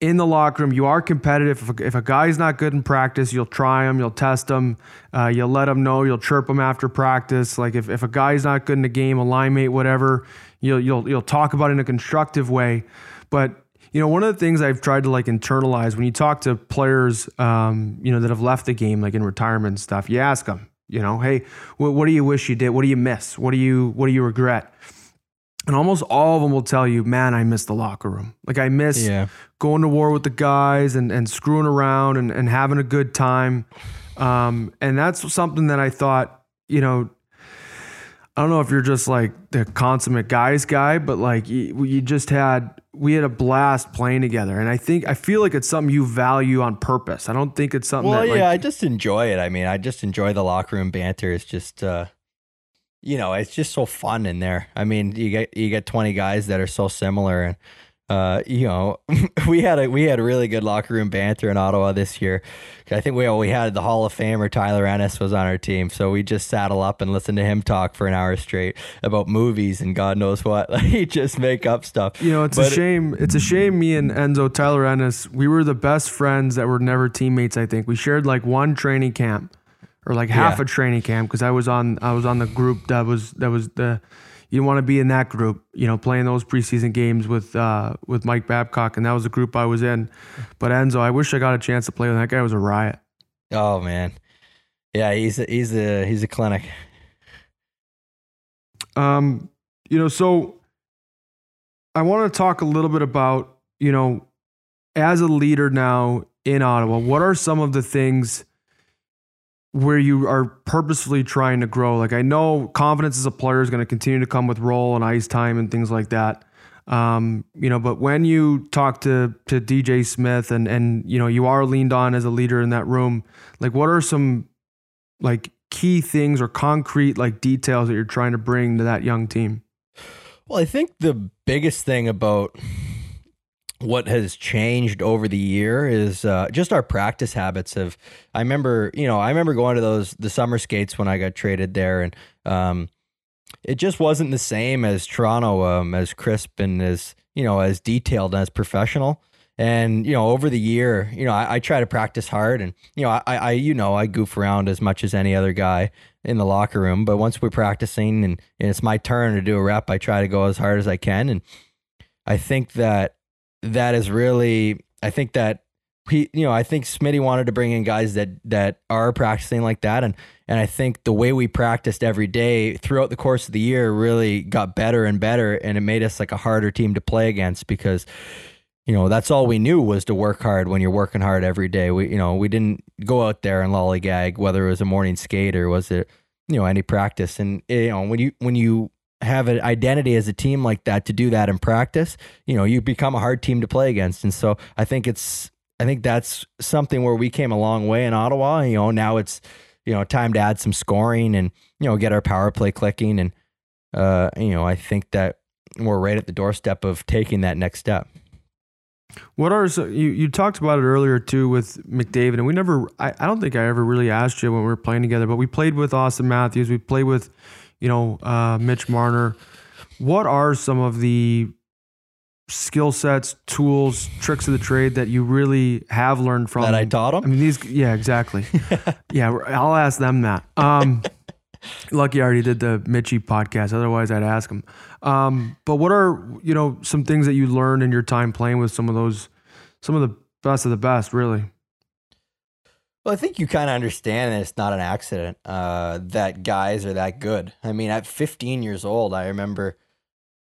in the locker room. You are competitive. If a, if a guy's not good in practice, you'll try him, you'll test him, uh, you'll let him know, you'll chirp him after practice. Like if, if a guy's not good in the game, a line mate, whatever, you'll you'll you'll talk about it in a constructive way. But you know, one of the things I've tried to like internalize when you talk to players, um, you know, that have left the game, like in retirement and stuff, you ask them, you know, hey, what, what do you wish you did? What do you miss? What do you what do you regret? And almost all of them will tell you, man, I miss the locker room. Like I miss Yeah. going to war with the guys and, and screwing around and, and having a good time. Um, and that's something that I thought, you know, I don't know if you're just like the consummate guys guy, but like you, you just had, we had a blast playing together. And I think, I feel like it's something you value on purpose. I don't think it's something Well, that like, yeah, I just enjoy it. I mean, I just enjoy the locker room banter. It's just, uh, you know, it's just so fun in there. I mean, you get you get twenty guys that are so similar, and uh, you know, (laughs) we had a we had really good locker room banter in Ottawa this year. I think we we had the Hall of Famer Tyler Ennis was on our team, so we just saddle up and listen to him talk for an hour straight about movies and God knows what. Like (laughs) he just make up stuff. You know, it's a But- shame. It's a shame. Me and Enzo Tyler Ennis, we were the best friends that were never teammates. I think we shared like one training camp, or like half Yeah. a training camp, because I was on I was on the group that was that was the. You want to be in that group, you know, playing those preseason games with uh, with Mike Babcock, and that was the group I was in. But Enzo, I wish I got a chance to play with him. that guy. Was a riot. Oh man, yeah, he's a, he's a he's a clinic. Um, you know, so I want to talk a little bit about, you know, as a leader now in Ottawa, what are some of the things where you are purposefully trying to grow? Like I know confidence as a player is going to continue to come with role and ice time and things like that. Um, you know, but when you talk to to DJ Smith and and you know you are leaned on as a leader in that room, like what are some like key things or concrete like details that you're trying to bring to that young team? Well, I think the biggest thing about what has changed over the year is uh, just our practice habits have I remember, you know, I remember going to those the summer skates when I got traded there and um it just wasn't the same as Toronto um as crisp and as, you know, as detailed and as professional. And, you know, over the year, you know, I, I try to practice hard and, you know, I, I, you know, I goof around as much as any other guy in the locker room. But once we're practicing and, and it's my turn to do a rep, I try to go as hard as I can. And I think that that is really, I think that he, you know, I think Smitty wanted to bring in guys that that are practicing like that, and and I think the way we practiced every day throughout the course of the year really got better and better, and it made us like a harder team to play against because you know that's all we knew was to work hard when you're working hard every day. We you know we didn't go out there and lollygag whether it was a morning skate or was it you know any practice. And eh, you know when you when you have an identity as a team like that to do that in practice you know you become a hard team to play against. And so i think it's i think that's something where we came a long way in ottawa you know now it's you know time to add some scoring and you know get our power play clicking. And uh you know i think that we're right at the doorstep of taking that next step. What are so you, you talked about it earlier too with McDavid, and we never I, I don't think I ever really asked you when we were playing together, but we played with Auston Matthews, we played with, you know, uh, Mitch Marner. What are some of the skill sets, tools, tricks of the trade that you really have learned from that i taught them. I mean these yeah, exactly. (laughs) yeah, I'll ask them that. Um lucky I already did the Mitchy podcast, otherwise I'd ask him. Um but what are, you know, some things that you learned in your time playing with some of those some of the best of the best, really? Well, I think you kind of understand that it's not an accident uh, that guys are that good. I mean, at 15 years old, I remember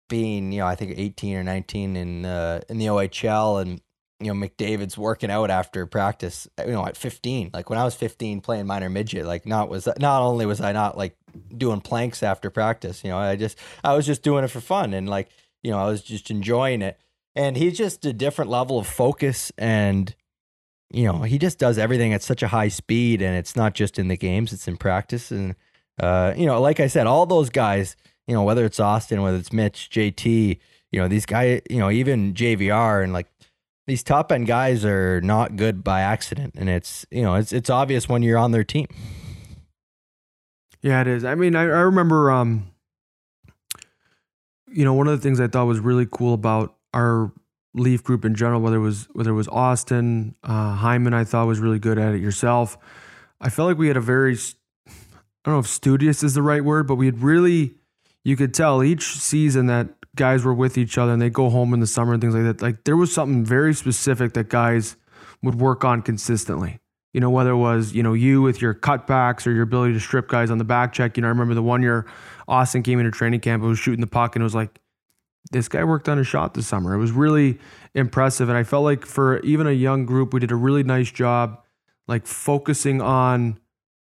being, you know, I think 18 or 19 in uh, in the OHL, and you know, McDavid's working out after practice. You know, at 15, like when I was 15 playing minor midget, like not was not only was I not like doing planks after practice, you know, I just I was just doing it for fun, and like you know, I was just enjoying it. And he's just a different level of focus and you know, he just does everything at such a high speed, and it's not just in the games; it's in practice. And uh, you know, like I said, all those guys, you know, whether it's Auston, whether it's Mitch, JT, you know, these guys, you know, even JVR, and like these top end guys are not good by accident, and it's you know, it's it's obvious when you're on their team. Yeah, it is. I mean, I, I remember, um, you know, one of the things I thought was really cool about our Leaf group in general, whether it was whether it was Auston, uh, Hyman, I thought was really good at it. Yourself, I felt like we had a very, I don't know if studious is the right word, but we had really, you could tell each season that guys were with each other and they go home in the summer and things like that. Like there was something very specific that guys would work on consistently. You know, whether it was, you know, you with your cutbacks or your ability to strip guys on the back check. You know, I remember the one year Auston came into training camp and was shooting the puck and it was like, this guy worked on a shot this summer. It was really impressive. And I felt like for even a young group, we did a really nice job, like focusing on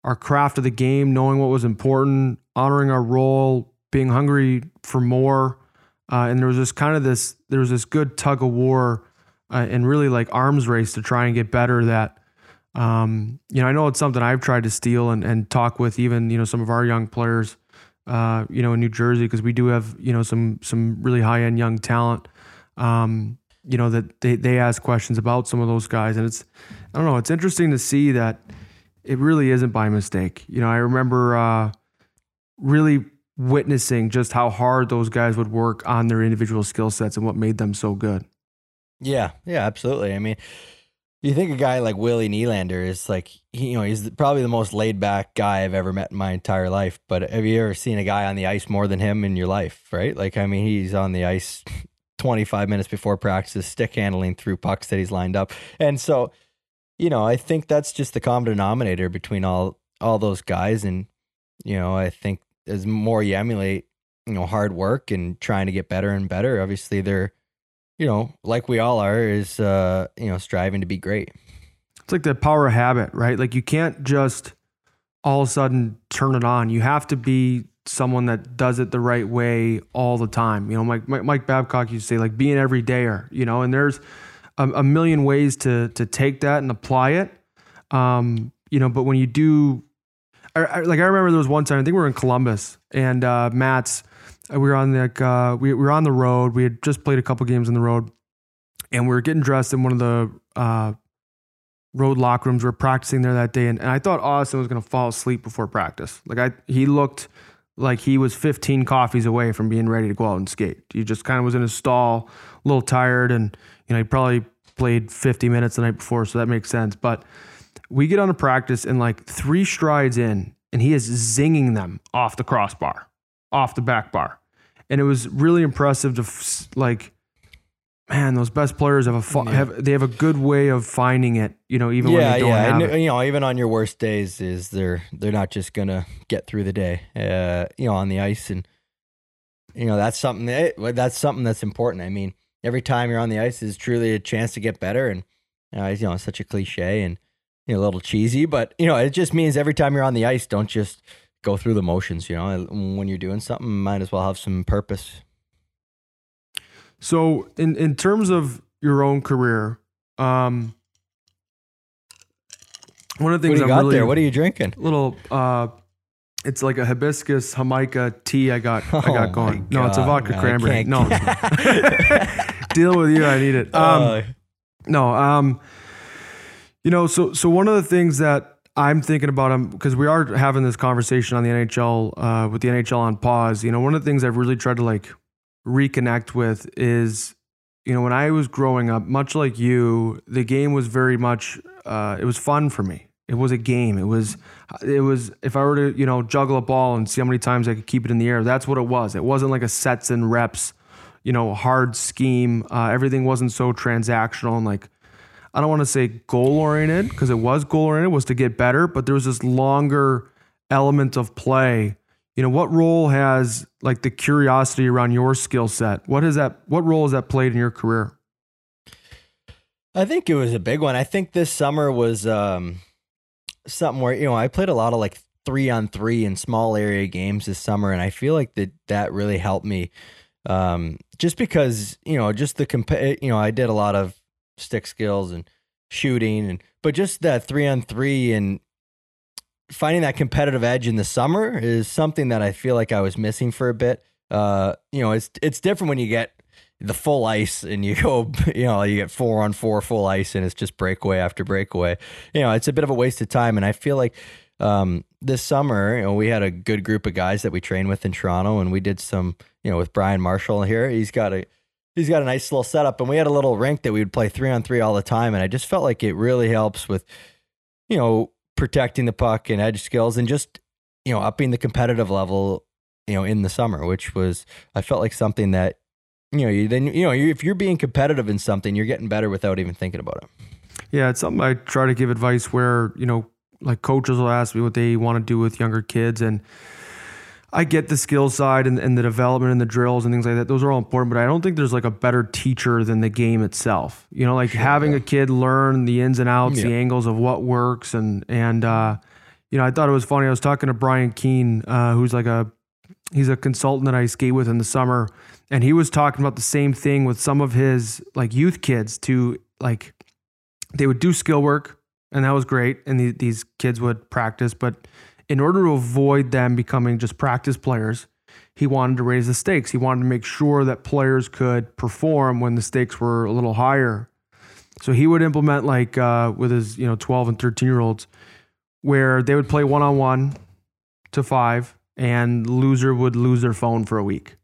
our craft of the game, knowing what was important, honoring our role, being hungry for more. Uh, and there was this kind of this, there was this good tug of war uh, and really like arms race to try and get better that, um, you know, I know it's something I've tried to steal and, and talk with even, you know, some of our young players uh, you know, in New Jersey because we do have you know some some really high end young talent. Um, you know that they they ask questions about some of those guys, and it's I don't know. It's interesting to see that it really isn't by mistake. You know, I remember uh, really witnessing just how hard those guys would work on their individual skill sets and what made them so good. Yeah, yeah, absolutely. I mean, you think a guy like Willie Nylander is like, he, you know, he's probably the most laid back guy I've ever met in my entire life. But have you ever seen a guy on the ice more than him in your life? Right? Like, I mean, he's on the ice (laughs) 25 minutes before practice, stick handling through pucks that he's lined up. And so, you know, I think that's just the common denominator between all all those guys. And, you know, I think as more you emulate, you know, hard work and trying to get better and better, obviously they're you know, like we all are, is uh, you know, striving to be great. It's like the power of habit, right? Like you can't just all of a sudden turn it on. You have to be someone that does it the right way all the time. You know, Mike Mike Babcock used to say like be an everydayer. You know, and there's a, a million ways to to take that and apply it. Um, you know, but when you do, I, I, like I remember there was one time I think we were in Columbus and uh, Matt's we were on like uh, we, we were on the road. We had just played a couple games on the road, and we were getting dressed in one of the uh, road locker rooms. We are practicing there that day, and, and I thought Auston was going to fall asleep before practice. Like I, he looked like he was 15 coffees away from being ready to go out and skate. He just kind of was in his stall, a little tired, and you know he probably played 50 minutes the night before, so that makes sense. But we get on a practice, and like three strides in, and he is zinging them off the crossbar off the back bar. And it was really impressive to f- like, man, those best players have a fu- yeah. have they have a good way of finding it. You know, even yeah, when they don't yeah. have and, it. You know, even on your worst days, is they're they're not just gonna get through the day. Uh, you know, on the ice, and you know that's something that that's something that's important. I mean, every time you're on the ice is truly a chance to get better, and uh, you know, it's such a cliche and you know, a little cheesy, but you know, it just means every time you're on the ice, don't just go through the motions. You know, when you're doing something, might as well have some purpose. So, in in terms of your own career, um, one of the things what do you I'm got really there? What are you drinking? Little, uh, it's like a hibiscus jamaica tea. I got, I got oh going. No, it's a vodka no, cranberry. No, (laughs) (laughs) deal with you. I need it. Um, uh, no, um, you know, so so one of the things that I'm thinking about them because we are having this conversation on the NHL uh, with the NHL on pause. You know, one of the things I've really tried to like reconnect with is, you know, when I was growing up, much like you, the game was very much uh, it was fun for me. It was a game. It was it was if I were to you know juggle a ball and see how many times I could keep it in the air. That's what it was. It wasn't like a sets and reps, you know, hard scheme. Uh, everything wasn't so transactional and like I don't want to say goal oriented because it was goal oriented, was to get better, but there was this longer element of play. You know, what role has like the curiosity around your skill set? What has that what role has that played in your career? I think it was a big one. I think this summer was um, something where, you know, I played a lot of like three on three in small area games this summer, and I feel like that that really helped me. Um, just because, you know, just the comp you know, I did a lot of stick skills and shooting, and but just that three on three and finding that competitive edge in the summer is something that I feel like I was missing for a bit. Uh, you know, it's it's different when you get the full ice and you (laughs) go, you know, you get four on four full ice and it's just breakaway after breakaway. You know, it's a bit of a waste of time. And I feel like um, this summer, you know, we had a good group of guys that we trained with in Toronto and we did some, you know, with Brian Marshall here. He's got a he's got a nice little setup and we had a little rink that we would play three on three all the time. And I just felt like it really helps with, you know, protecting the puck and edge skills and just, you know, upping the competitive level, you know, in the summer, which was I felt like something that you know, you then you know, you, if you're being competitive in something, you're getting better without even thinking about it. Yeah, it's something I try to give advice where you know, like coaches will ask me what they want to do with younger kids, and I get the skill side and, and the development and the drills and things like that. Those are all important, but I don't think there's like a better teacher than the game itself. You know, like sure, having yeah. a kid learn the ins and outs, yeah. the angles of what works, and and uh, you know, I thought it was funny. I was talking to Brian Keane, uh, who's like a he's a consultant that I skate with in the summer and he was talking about the same thing with some of his like youth kids to like they would do skill work and that was great and the, these kids would practice but in order to avoid them becoming just practice players he wanted to raise the stakes. He wanted to make sure that players could perform when the stakes were a little higher. So he would implement like uh, with his you know 12 and 13 year olds where they would play one-on-one to five and loser would lose their phone for a week.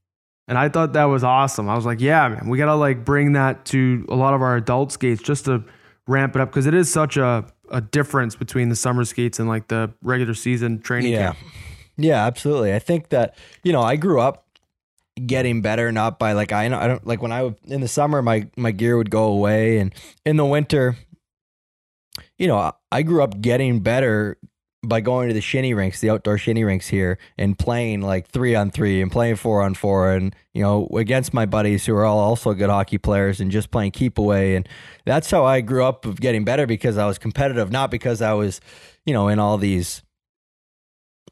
And I thought that was awesome. I was like, yeah, man, we got to like bring that to a lot of our adult skates just to ramp it up because it is such a, a difference between the summer skates and like the regular season training yeah. camp. Yeah, absolutely. I think that, you know, I grew up getting better not by like I I don't like when I would in the summer my my gear would go away and in the winter you know, I grew up getting better by going to the shinny rinks, the outdoor shinny rinks here, and playing like three on three and playing four on four, and you know against my buddies who are all also good hockey players, and just playing keep away, and that's how I grew up of getting better because I was competitive, not because I was, you know, in all these.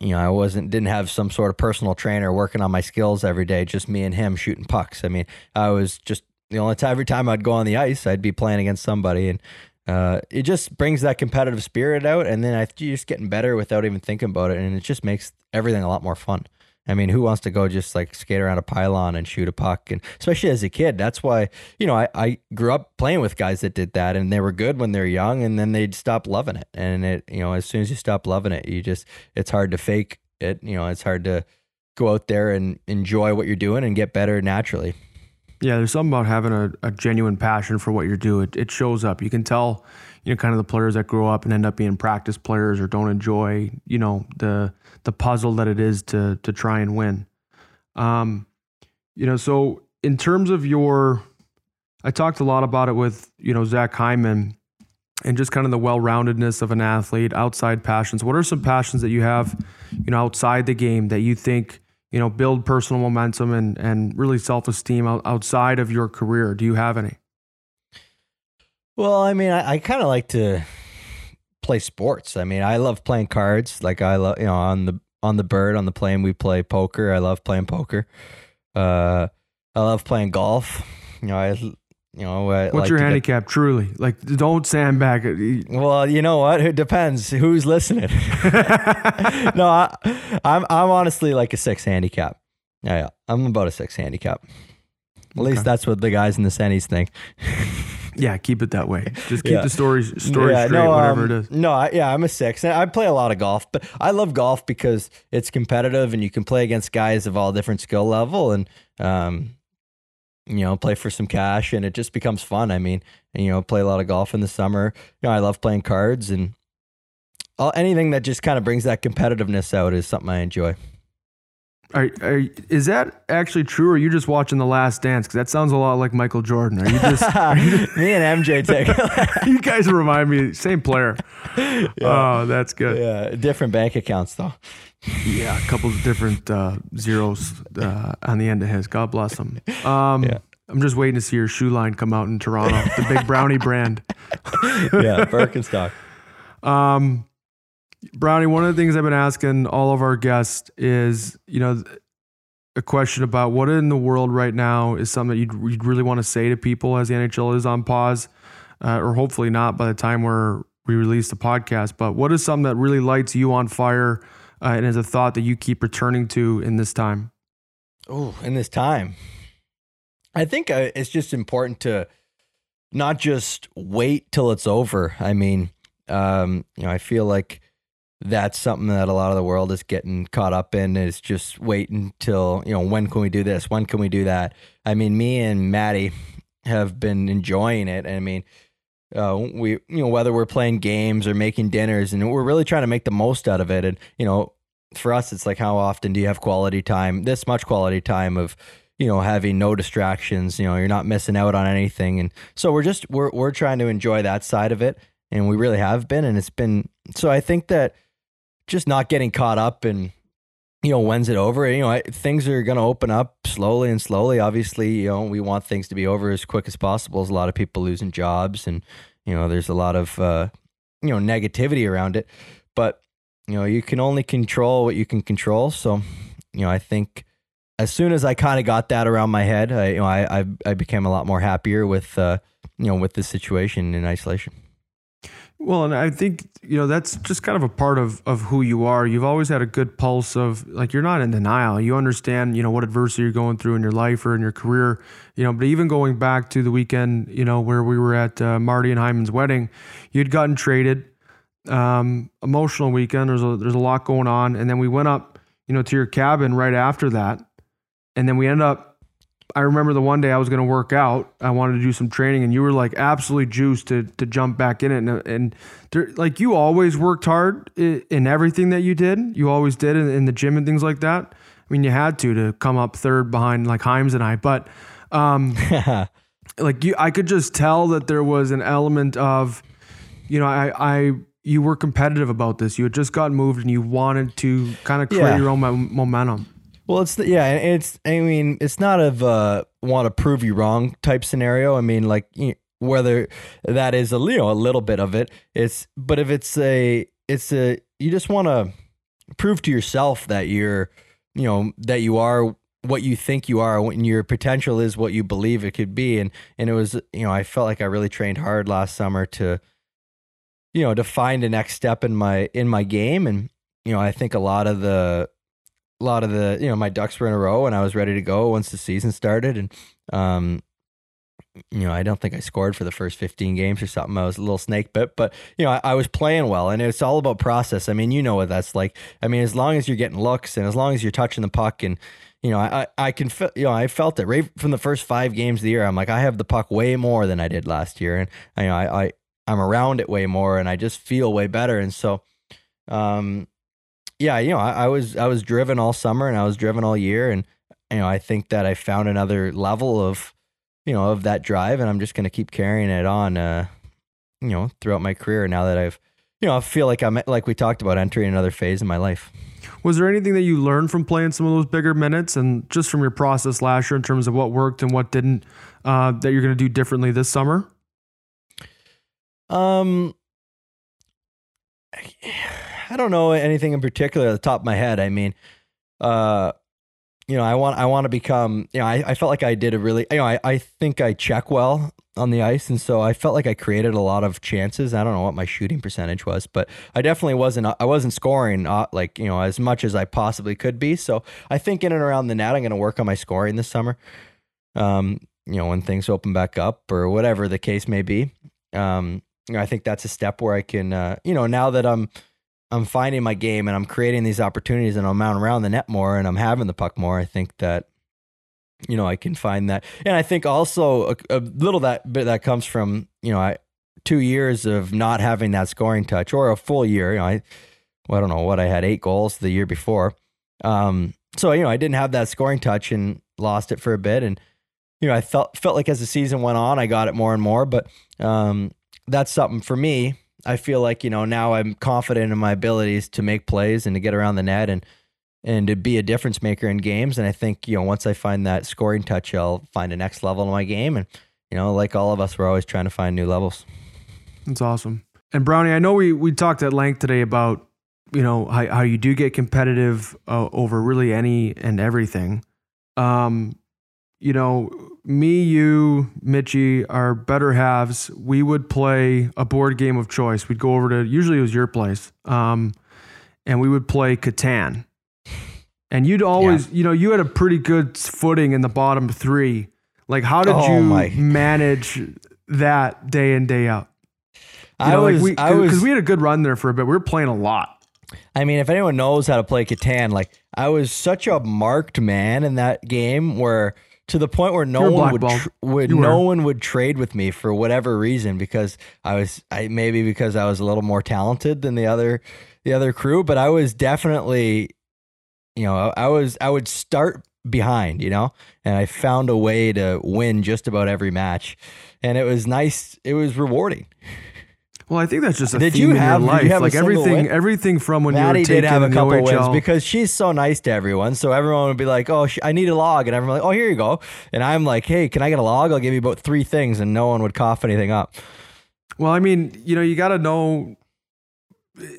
You know, I wasn't didn't have some sort of personal trainer working on my skills every day. Just me and him shooting pucks. I mean, I was just the only time every time I'd go on the ice, I'd be playing against somebody, and uh, it just brings that competitive spirit out, and then I, you're just getting better without even thinking about it, and it just makes everything a lot more fun. I mean, who wants to go just like skate around a pylon and shoot a puck? And especially as a kid, that's why, you know, I, I grew up playing with guys that did that and they were good when they're young and then they'd stop loving it. And it, you know, as soon as you stop loving it, you just, it's hard to fake it. You know, it's hard to go out there and enjoy what you're doing and get better naturally. Yeah, there's something about having a, a genuine passion for what you do. It, it shows up. You can tell, you know, kind of the players that grow up and end up being practice players or don't enjoy, you know, the the puzzle that it is to to try and win. Um, you know, so in terms of your, I talked a lot about it with you know Zach Hyman, and just kind of the well-roundedness of an athlete, outside passions. What are some passions that you have, you know, outside the game that you think you know, build personal momentum and and really self esteem outside of your career? Do you have any? Well, I mean, I, I kind of like to play sports. I mean, I love playing cards. Like I love, you know, on the on the bird on the plane we play poker. I love playing poker. Uh, I love playing golf. You know, I you know, what's like your handicap? Get, truly, like, don't sandbag it. Well, you know what? It depends who's listening. (laughs) no, I, am I'm, I'm honestly like a six handicap. Yeah, yeah, I'm about a six handicap. At okay. least that's what the guys in the semis think. (laughs) yeah, keep it that way. Just keep yeah. the stories story yeah, straight, no, whatever um, it is. No, I, yeah, I'm a six. I play a lot of golf, but I love golf because it's competitive and you can play against guys of all different skill level and. Um, you know, play for some cash and it just becomes fun. I mean, and, you know, play a lot of golf in the summer. You know, I love playing cards and all, anything that just kind of brings that competitiveness out is something I enjoy. Are, are, is that actually true, or are you just watching The Last Dance? Because that sounds a lot like Michael Jordan. Are you just, (laughs) are you just me and MJ (laughs) take? you guys remind me same player. (laughs) Yeah. Oh, that's good. Yeah, different bank accounts though. Yeah, a couple of different uh, zeros uh, on the end of his. God bless him. (laughs) Um, yeah. I'm just waiting to see your shoe line come out in Toronto, the big brownie brand. (laughs) yeah, Birkenstock. Um, Brownie, one of the things I've been asking all of our guests is, you know, a question about what in the world right now is something that you'd, you'd really want to say to people as the NHL is on pause. uh, or hopefully not by the time where we release the podcast. But what is something that really lights you on fire uh, and as a thought that you keep returning to in this time? Oh, in this time, I think uh, it's just important to not just wait till it's over. I mean, um, you know, I feel like that's something that a lot of the world is getting caught up in is just waiting till, you know, when can we do this? When can we do that? I mean, me and Maddie have been enjoying it. and I mean, uh, we, you know, whether we're playing games or making dinners, and we're really trying to make the most out of it. And, you know, for us, it's like, how often do you have quality time, this much quality time of, you know, having no distractions, you know, you're not missing out on anything. And so we're just, we're, we're trying to enjoy that side of it. And we really have been. And it's been, so I think that, just not getting caught up in you know when's it over. You know I, things are going to open up slowly and slowly. Obviously you know we want things to be over as quick as possible. There's a lot of people losing jobs and you know there's a lot of uh, you know negativity around it. But you know you can only control what you can control. So you know i think as soon as i kind of got that around my head i you know i i, I became a lot more happier with uh, you know with the situation in isolation well, and I think you know that's just kind of a part of of who you are. You've always had a good pulse of like you're not in denial. You understand, you know, what adversity you're going through in your life or in your career. You know, but even going back to the weekend, you know, where we were at uh, Marty and Hyman's wedding, you'd gotten traded. Um, emotional weekend. There's a there's a lot going on, and then we went up, you know, to your cabin right after that, and then we ended up I remember the one day I was going to work out. I wanted to do some training, and you were like absolutely juiced to to jump back in it. And, and there, like you always worked hard in, in, everything that you did. You always did in, in, the gym and things like that. I mean, you had to to come up third behind like Himes and I, but um, (laughs) like you, I could just tell that there was an element of, you know, I I you were competitive about this. You had just gotten moved, and you wanted to kind of create yeah. your own momentum. Well, it's the, yeah, it's I mean, it's not a uh, want to prove you wrong type scenario. I mean, like whether that is a you know a little bit of it. It's but if it's a it's a you just want to prove to yourself that you're you know that you are what you think you are when your potential is what you believe it could be and and it was you know I felt like I really trained hard last summer to you know to find a next step in my in my game and you know I think a lot of the a lot of the you know my ducks were in a row and I was ready to go once the season started. And um you know I don't think I scored for the first 15 games or something. I was a little snake bit but you know I, I was playing well and it's all about process. I mean you know what that's like. I mean as long as you're getting looks and as long as you're touching the puck and you know I I can feel you know I felt it right from the first 5 games of the year. I'm like I have the puck way more than I did last year and you know I, I I'm around it way more and I just feel way better. And so um yeah, you know, I, I, was I was driven all summer and I was driven all year, and you know, I think that I found another level of you know of that drive, and I'm just going to keep carrying it on, uh, you know, throughout my career. Now that I've, you know, I feel like I'm like we talked about entering another phase in my life. Was there anything that you learned from playing some of those bigger minutes, and just from your process last year in terms of what worked and what didn't, uh, that you're going to do differently this summer? Um. I don't know anything in particular at the top of my head. I mean, uh, you know, I want I want to become. You know, I, I felt like I did a really. You know, I I think I check well on the ice, and so I felt like I created a lot of chances. I don't know what my shooting percentage was, but I definitely wasn't. I wasn't scoring uh, like you know as much as I possibly could be. So I think in and around the net, I'm going to work on my scoring this summer. Um, you know, when things open back up or whatever the case may be. Um, you know, I think that's a step where I can, uh, you know, now that I'm I'm finding my game and I'm creating these opportunities and I'm out around the net more and I'm having the puck more. I think that you know I can find that, and I think also a, a little that bit that comes from you know I two years of not having that scoring touch or a full year. You know, I well, I don't know what I had eight goals the year before. Um, so you know I didn't have that scoring touch and lost it for a bit, and you know I felt felt like as the season went on I got it more and more, but um, that's something for me I feel like you know now I'm confident in my abilities to make plays and to get around the net and and to be a difference maker in games. And I think you know once I find that scoring touch, I'll find a next level in my game. And you know, like all of us, we're always trying to find new levels. That's awesome. And Brownie, I know we we talked at length today about you know how, how you do get competitive uh, over really any and everything. Um, you know, me, you, Mitchie, our better halves, we would play a board game of choice. We'd go over to usually it was your place, um, and we would play Catan. And you'd always, you know, you had a pretty good footing in the bottom three. Like, how did Oh, you my. (laughs) manage that day in day out? You I know, was, like we, I was, because we had a good run there for a bit. We were playing a lot. I mean, if anyone knows how to play Catan, like I was such a marked man in that game, where to the point where no one would, tr- would no one would trade with me for whatever reason because I was, I maybe because I was a little more talented than the other, the other crew, but I was definitely, you know, I, I was, I would start behind, you know, and I found a way to win just about every match, and it was nice. It was rewarding. Well, I think that's just a Did you in have- your did life. you have like everything, win? everything from when Maddie you were did taking have a couple the wins because she's so nice to everyone. So everyone would be like, "Oh, sh- I need a log," and everyone like, "Oh, here you go." And I'm like, "Hey, can I get a log? I'll give you about three things," and no one would cough anything up. Well, I mean, you know, you got to know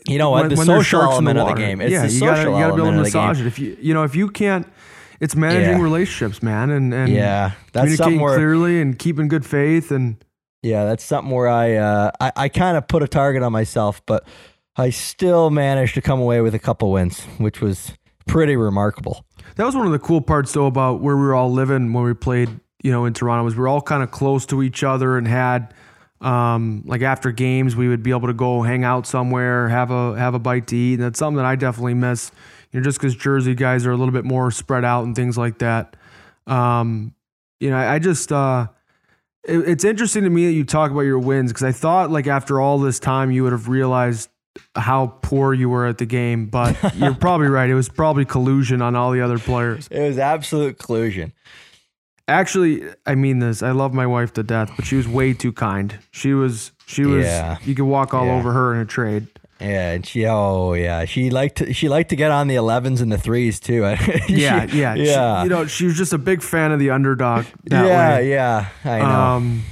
You know what? when, the when social in element of the game. It's yeah, the you gotta, you gotta be able to element of the game. massage it. If you, you know, if you can't, it's managing Yeah. relationships, man, and and Yeah, that's something where clearly and keeping good faith and yeah, that's something where I uh, I, I kind of put a target on myself, but I still managed to come away with a couple wins, which was pretty remarkable. That was one of the cool parts, though, about where we were all living when we played, you know, in Toronto. Was we were all kind of close to each other and had, um, like after games, we would be able to go hang out somewhere, have a have a bite to eat, and that's something that I definitely miss. You know, just because Jersey guys are a little bit more spread out and things like that. Um, you know, I, I just, uh, it's interesting to me that you talk about your wins because I thought like after all this time you would have realized how poor you were at the game, but (laughs) you're probably right. It was probably collusion on all the other players. It was absolute collusion. Actually, I mean this. I love my wife to death, but she was way too kind. She was she was Yeah. you could walk all Yeah. over her in a trade. Yeah, and she oh yeah, she liked to, she liked to get on the 11s and the threes too. (laughs) She- Yeah, yeah. She- yeah. you know, she was just a big fan of the underdog yeah, way. yeah, I know. Um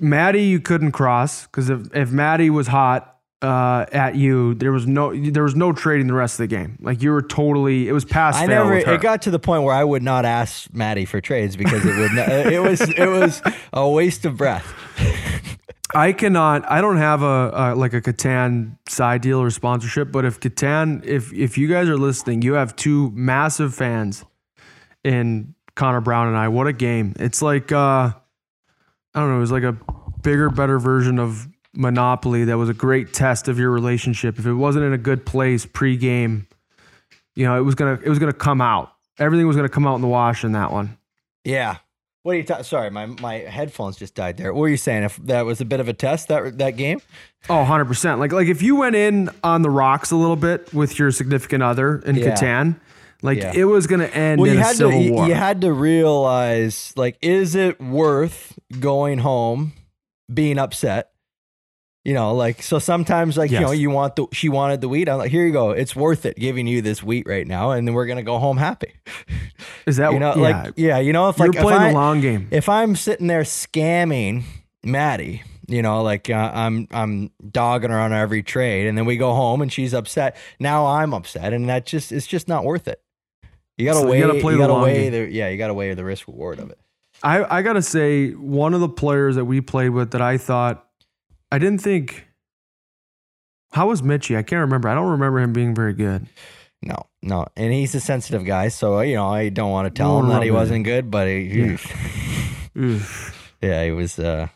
Maddie you couldn't cross because if, if Maddie was hot uh, at you, there was no there was no trading the rest of the game. Like you were totally it was past I never. It got to the point where I would not ask Maddie for trades because it would. Not, it was. It was a waste of breath. (laughs) I cannot. I don't have a, a like a Catan side deal or sponsorship. But if Catan, if if you guys are listening, you have two massive fans in Connor Brown and I. What a game! It's like uh, I don't know. It was like a bigger, better version of Monopoly. That was a great test of your relationship. If it wasn't in a good place pre-game, you know, it was gonna it was gonna come out. Everything was gonna come out in the wash in that one. Yeah. What are you talking? Sorry, my my headphones just died there. What were you saying? If that was a bit of a test that that game? Oh, 100%. Like like if you went in on the rocks a little bit with your significant other in Yeah. Catan, like Yeah. it was going to end Well, in you a had civil to. War. you had to realize, like, is it worth going home, being upset? You know, like so. Sometimes, like you know, you want the. She wanted the wheat. I'm like, here you go. It's worth it giving you this wheat right now, and then we're gonna go home happy. Is that (laughs) You know, yeah, like yeah, you know, if you're like playing I, the long game. if I'm sitting there scamming Maddie, you know, like uh, I'm I'm dogging her on every trade, and then we go home and she's upset. Now I'm upset, and that just it's just not worth it. You gotta So you gotta play you the gotta long weigh the yeah. You gotta weigh the risk reward of it. I I got to say one of the players that we played with that I thought I didn't think How was Mitchie? I can't remember. I don't remember him being very good. No, no, and he's a sensitive guy, so you know I don't want to tell No him that he wasn't good, but he, Yeah. (laughs) Yeah, he was. uh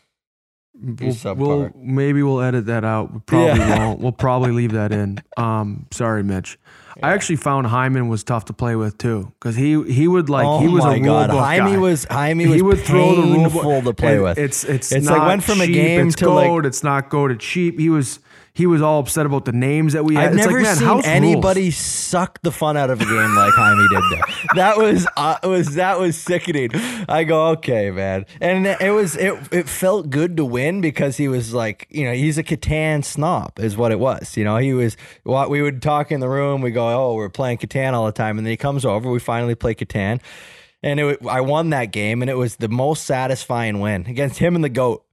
We'll, we'll maybe we'll edit that out. We probably Yeah. won't. We'll probably leave that in. Um, sorry, Mitch. I actually found Hyman was tough to play with too, because he he would like oh he was a rule book Jaime guy. was Jaime was he would throw the rule book to play with. It's it's It's not like went from a cheap, game it's to, like- goat, it's not go to cheap. He was he was all upset about the names that we had. I've It's never like, man, seen anybody rules. suck the fun out of a game like Jaime did there. That was uh, was that was sickening. I go, okay, man, and it was it it felt good to win because he was like, you know, he's a Catan snob, is what it was. You know, he was what we would talk in the room. We go, oh, we're playing Catan all the time, and then he comes over. We finally play Catan, and it, I won that game, and it was the most satisfying win against him and the goat.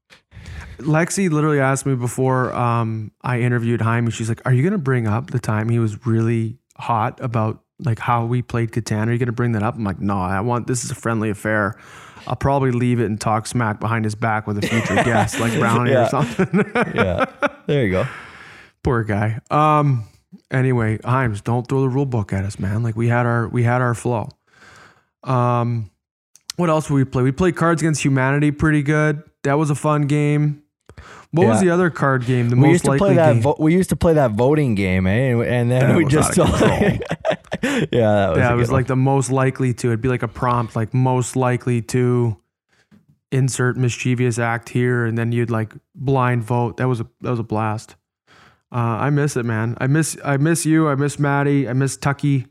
Lexi literally asked me before um, I interviewed Jaime. She's like, "Are you going to bring up the time he was really hot about like how we played Catan? Are you going to bring that up?" I'm like, "No, I want this is a friendly affair. I'll probably leave it and talk smack behind his back with a future (laughs) guest like Brownie Yeah. or something. yeah. There you go. Poor guy. Um. Anyway, Himes, don't throw the rule book at us, man. Like we had our we had our flow. Um. What else did we play? We played Cards Against Humanity pretty good. That was a fun game. What was the other card game? The we most used to likely play that. game. Vo- we used to play that voting game, eh? And, and then That we just (laughs) yeah, that was yeah, it was good like the most likely to. It'd be like a prompt, like most likely to insert mischievous act here, and then you'd like blind vote. That was a that was a blast. Uh, I miss it, man. I miss I miss you. I miss Maddie. I miss Tucky.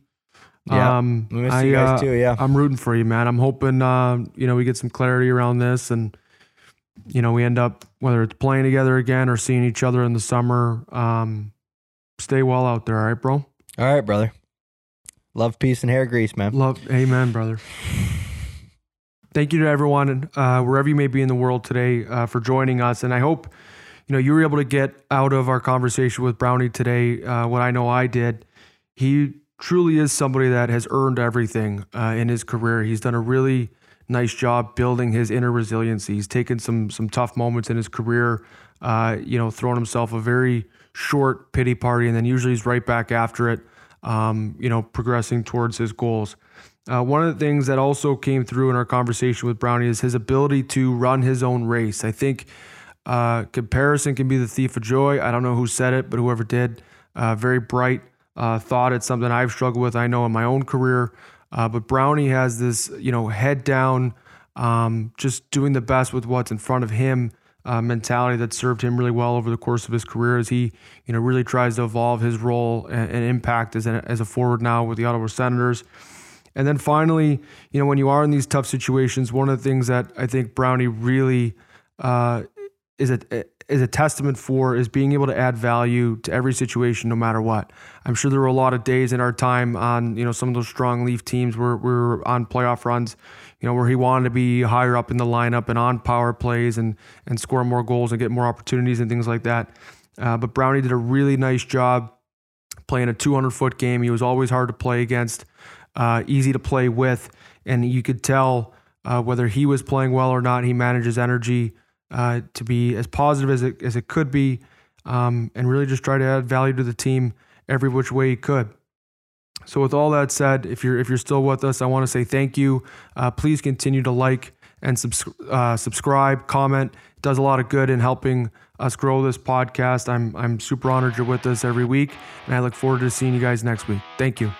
Yeah, um, miss I, you guys uh, too. Yeah. I'm rooting for you, man. I'm hoping uh, you know we get some clarity around this, and you know we end up whether it's playing together again or seeing each other in the summer. Um, stay well out there, all right, bro. All right, brother. Love, peace, and hair grease, man. Love, amen, brother. Thank you to everyone, uh, wherever you may be in the world today, uh, for joining us. And I hope you know you were able to get out of our conversation with Brownie today uh, what I know I did. He truly is somebody that has earned everything uh, in his career. He's done a really nice job building his inner resiliency. He's taken some some tough moments in his career, uh, you know, thrown himself a very short pity party, and then usually he's right back after it, um, you know, progressing towards his goals. Uh, one of the things that also came through in our conversation with Brownie is his ability to run his own race. I think uh, comparison can be the thief of joy. I don't know who said it, but whoever did, uh, very bright uh, thought. It's something I've struggled with. I know in my own career, uh, but Brownie has this, you know, head down, um, just doing the best with what's in front of him. Uh, mentality that served him really well over the course of his career as he, you know, really tries to evolve his role and, and impact as a, as a forward now with the Ottawa Senators. And then finally, you know, when you are in these tough situations, one of the things that I think Brownie really uh, is a is a testament for is being able to add value to every situation, no matter what. I'm sure there were a lot of days in our time on you know some of those strong Leaf teams where we were on playoff runs, you know, where he wanted to be higher up in the lineup and on power plays and and score more goals and get more opportunities and things like that. Uh, but Brownie did a really nice job playing a 200 foot game. He was always hard to play against, uh, easy to play with, and you could tell uh, whether he was playing well or not. He managed his energy uh, to be as positive as it as it could be, um, and really just try to add value to the team every which way he could. So, with all that said, if you're if you're still with us, I want to say thank you. Uh, please continue to like and subs- uh, subscribe, comment. It does a lot of good in helping us grow this podcast. I'm I'm super honored you're with us every week, and I look forward to seeing you guys next week. Thank you.